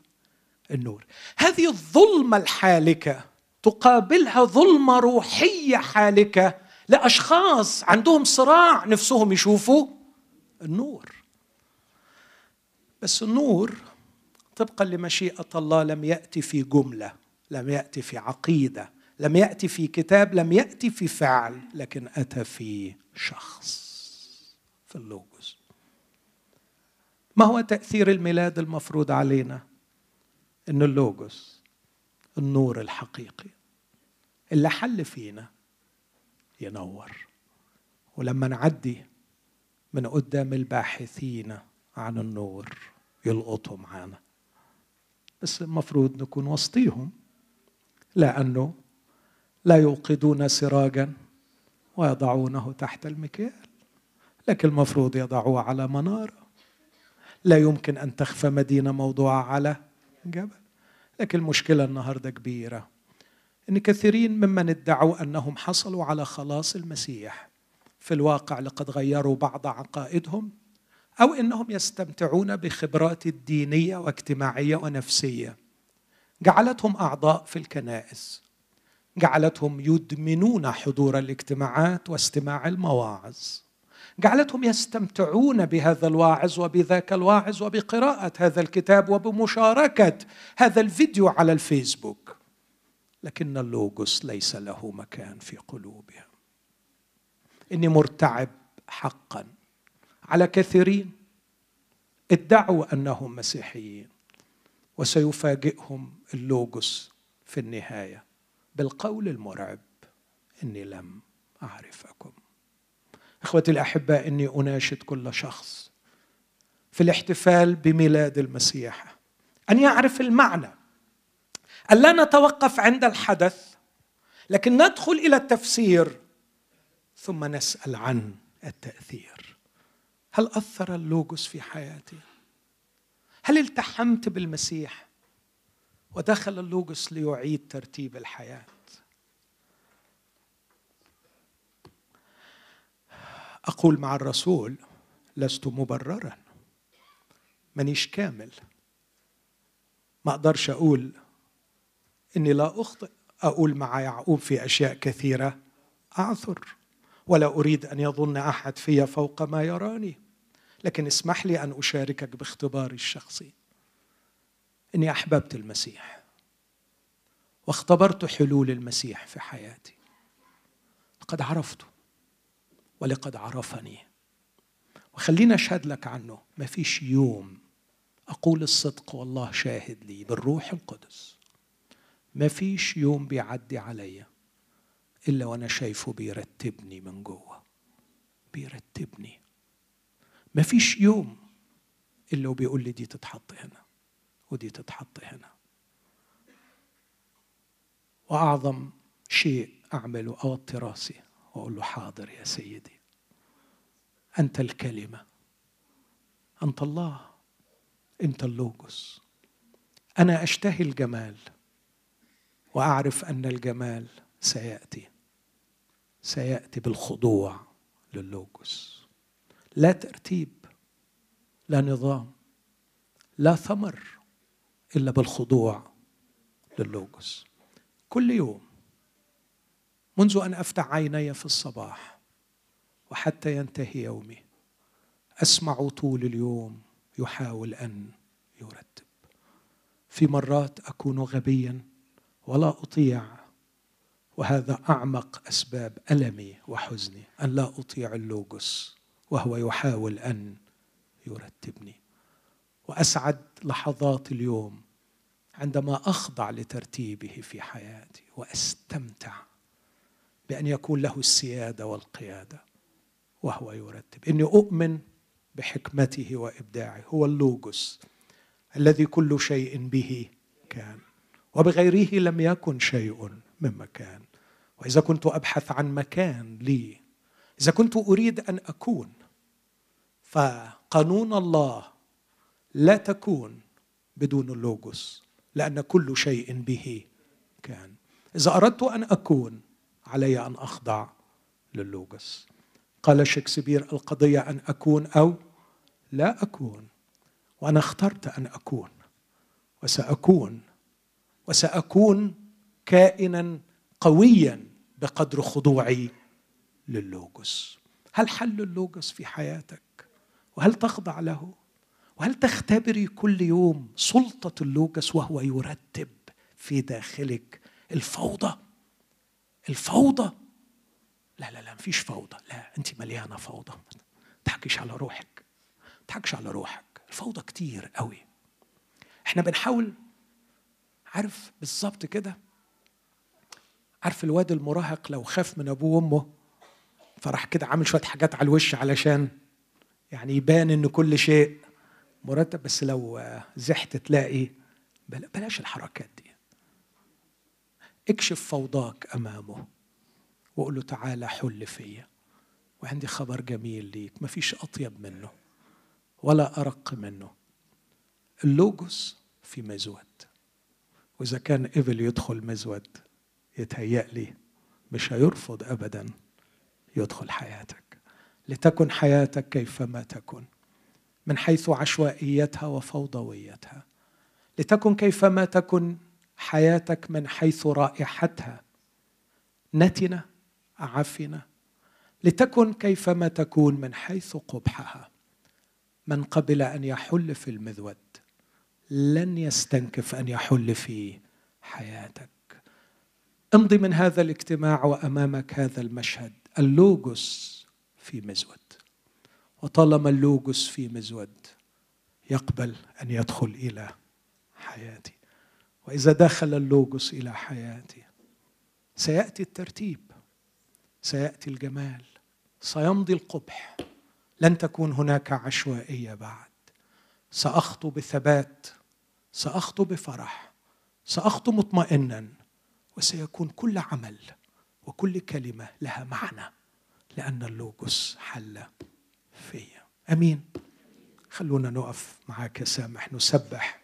النور. هذه الظلمة الحالكة تقابلها ظلمة روحية حالكة لأشخاص عندهم صراع نفسهم يشوفوا النور. بس النور طبقا لمشيئة الله لم يأتي في جملة. لم ياتي في عقيدة لم ياتي في كتاب لم ياتي في فعل لكن أتى في شخص في اللوجوس ما هو تأثير الميلاد المفروض علينا؟ إن اللوجوس النور الحقيقي. اللي حل فينا ينور. ولما نعدي من قدام الباحثين عن النور يلقطوا معانا. بس المفروض نكون وسطيهم. لأنه لا يوقدون سراجا ويضعونه تحت المكيال لكن المفروض يضعوه على منارة. لا يمكن أن تخفى مدينة موضوعة على جبل. لكن المشكلة النهاردة كبيرة. إن كثيرين ممن ادعوا أنهم حصلوا على خلاص المسيح في الواقع لقد غيروا بعض عقائدهم أو إنهم يستمتعون بخبرات دينيه واجتماعية ونفسية. جعلتهم أعضاء في الكنائس. جعلتهم يدمنون حضور الاجتماعات واستماع المواعظ. جعلتهم يستمتعون بهذا الواعظ وبذاك الواعظ وبقراءة هذا الكتاب وبمشاركة هذا الفيديو على الفيسبوك. لكن اللوجوس ليس له مكان في قلوبهم. إني مرتعب حقا. على كثيرين. ادعوا أنهم مسيحيين. وسيفاجئهم اللوجوس في النهاية. بالقول المرعب إني لم أعرفكم. إخوتي الاحباء إني أناشد كل شخص في الاحتفال بميلاد المسيح. أن يعرف المعنى. أن لا نتوقف عند الحدث لكن ندخل إلى التفسير ثم نسأل عن التأثير. هل أثر اللوجوس في حياتي؟ هل التحمت بالمسيح؟ ودخل اللوجوس ليعيد ترتيب الحياة؟ أقول مع الرسول لست مبررا مانيش كامل. ما أقدرش أقول إني لا أخطئ. أقول مع يعقوب في أشياء كثيرة أعثر ولا أريد أن يظن أحد في فوق ما يراني. لكن اسمح لي أن أشاركك باختباري الشخصي. إني أحببت المسيح واختبرت حلول المسيح في حياتي. لقد عرفته ولقد عرفني. وخليني أشهد لك عنه. ما فيش يوم أقول الصدق والله شاهد لي بالروح القدس. ما فيش يوم بيعدي عليا إلا وأنا شايفه بيرتبني من جوه. بيرتبني. ما فيش يوم إلا وبيقول لي دي تتحط هنا. ودي تتحط هنا. وأعظم شيء أعمله أوطي راسي وأقول له حاضر يا سيدي. أنت الكلمة. أنت الله. أنت اللوجوس أنا أشتهي الجمال وأعرف أن الجمال سيأتي. سيأتي بالخضوع للوجوس لا ترتيب لا نظام لا ثمر. إلا بالخضوع للوجوس كل يوم منذ أن أفتح عيني في الصباح وحتى ينتهي يومي أسمع طول اليوم يحاول أن يرتب. في مرات أكون غبيا ولا أطيع وهذا أعمق أسباب ألمي وحزني أن لا أطيع اللوجوس وهو يحاول أن يرتبني. وأسعد لحظات اليوم عندما أخضع لترتيبه في حياتي وأستمتع بأن يكون له السيادة والقيادة وهو يرتب. إني أؤمن بحكمته وإبداعه. هو اللوجوس الذي كل شيء به كان وبغيره لم يكن شيء من مكان. وإذا كنت أبحث عن مكان لي إذا كنت أريد أن أكون فقانون الله لا تكون بدون اللوجوس لأن كل شيء به كان. إذا أردت أن أكون علي أن أخضع للوجوس قال شكسبير القضية أن أكون أو لا أكون. وأنا اخترت أن أكون. وسأكون. وسأكون كائنا قويا بقدر خضوعي للوجس هل حل اللوجس في حياتك؟ وهل تخضع له؟ وهل تختبري كل يوم سلطة اللوجس وهو يرتب في داخلك الفوضى؟ الفوضى؟ لا لا لا مفيش فوضى. لا انت مليانة فوضى. تضحكيش على روحك. تحكيش على روحك. الفوضى كتير قوي. إحنا بنحاول عارف بالظبط كده؟ عارف الواد المراهق لو خاف من أبوه وأمه فراح كده عامل شوية حاجات على الوش علشان يعني يبان إن كل شيء مرتب بس لو زحت تلاقي بلاش الحركات دي. اكشف فوضاك أمامه وقول له تعالى حل فيا. وعندي خبر جميل ليك مفيش أطيب منه ولا أرق منه. اللوجوس في مزود. وإذا كان ابل يدخل مزود يتهيأ لي مش هيرفض ابدا يدخل حياتك. لتكن حياتك كيفما تكن. من حيث عشوائيتها وفوضويتها. لتكن كيفما تكن حياتك من حيث رائحتها. نتنه عفنه لتكن كيفما تكون من حيث قبحها. من قبل أن يحل في المذود لن يستنكف أن يحل في حياتك. امضي من هذا الاجتماع وأمامك هذا المشهد اللوجوس في مزود. وطالما اللوجوس في مزود يقبل أن يدخل إلى حياتي. وإذا دخل اللوجوس إلى حياتي سيأتي الترتيب سيأتي الجمال سيمضي القبح. لن تكون هناك عشوائية بعد. سأخطو بثبات سأخطو بفرح سأخطو مطمئنا وسيكون كل عمل وكل كلمة لها معنى لأن اللوجوس حل فيا. أمين. خلونا نقف معاك سامح نسبح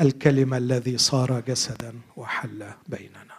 الكلمة الذي صار جسدا وحل بيننا.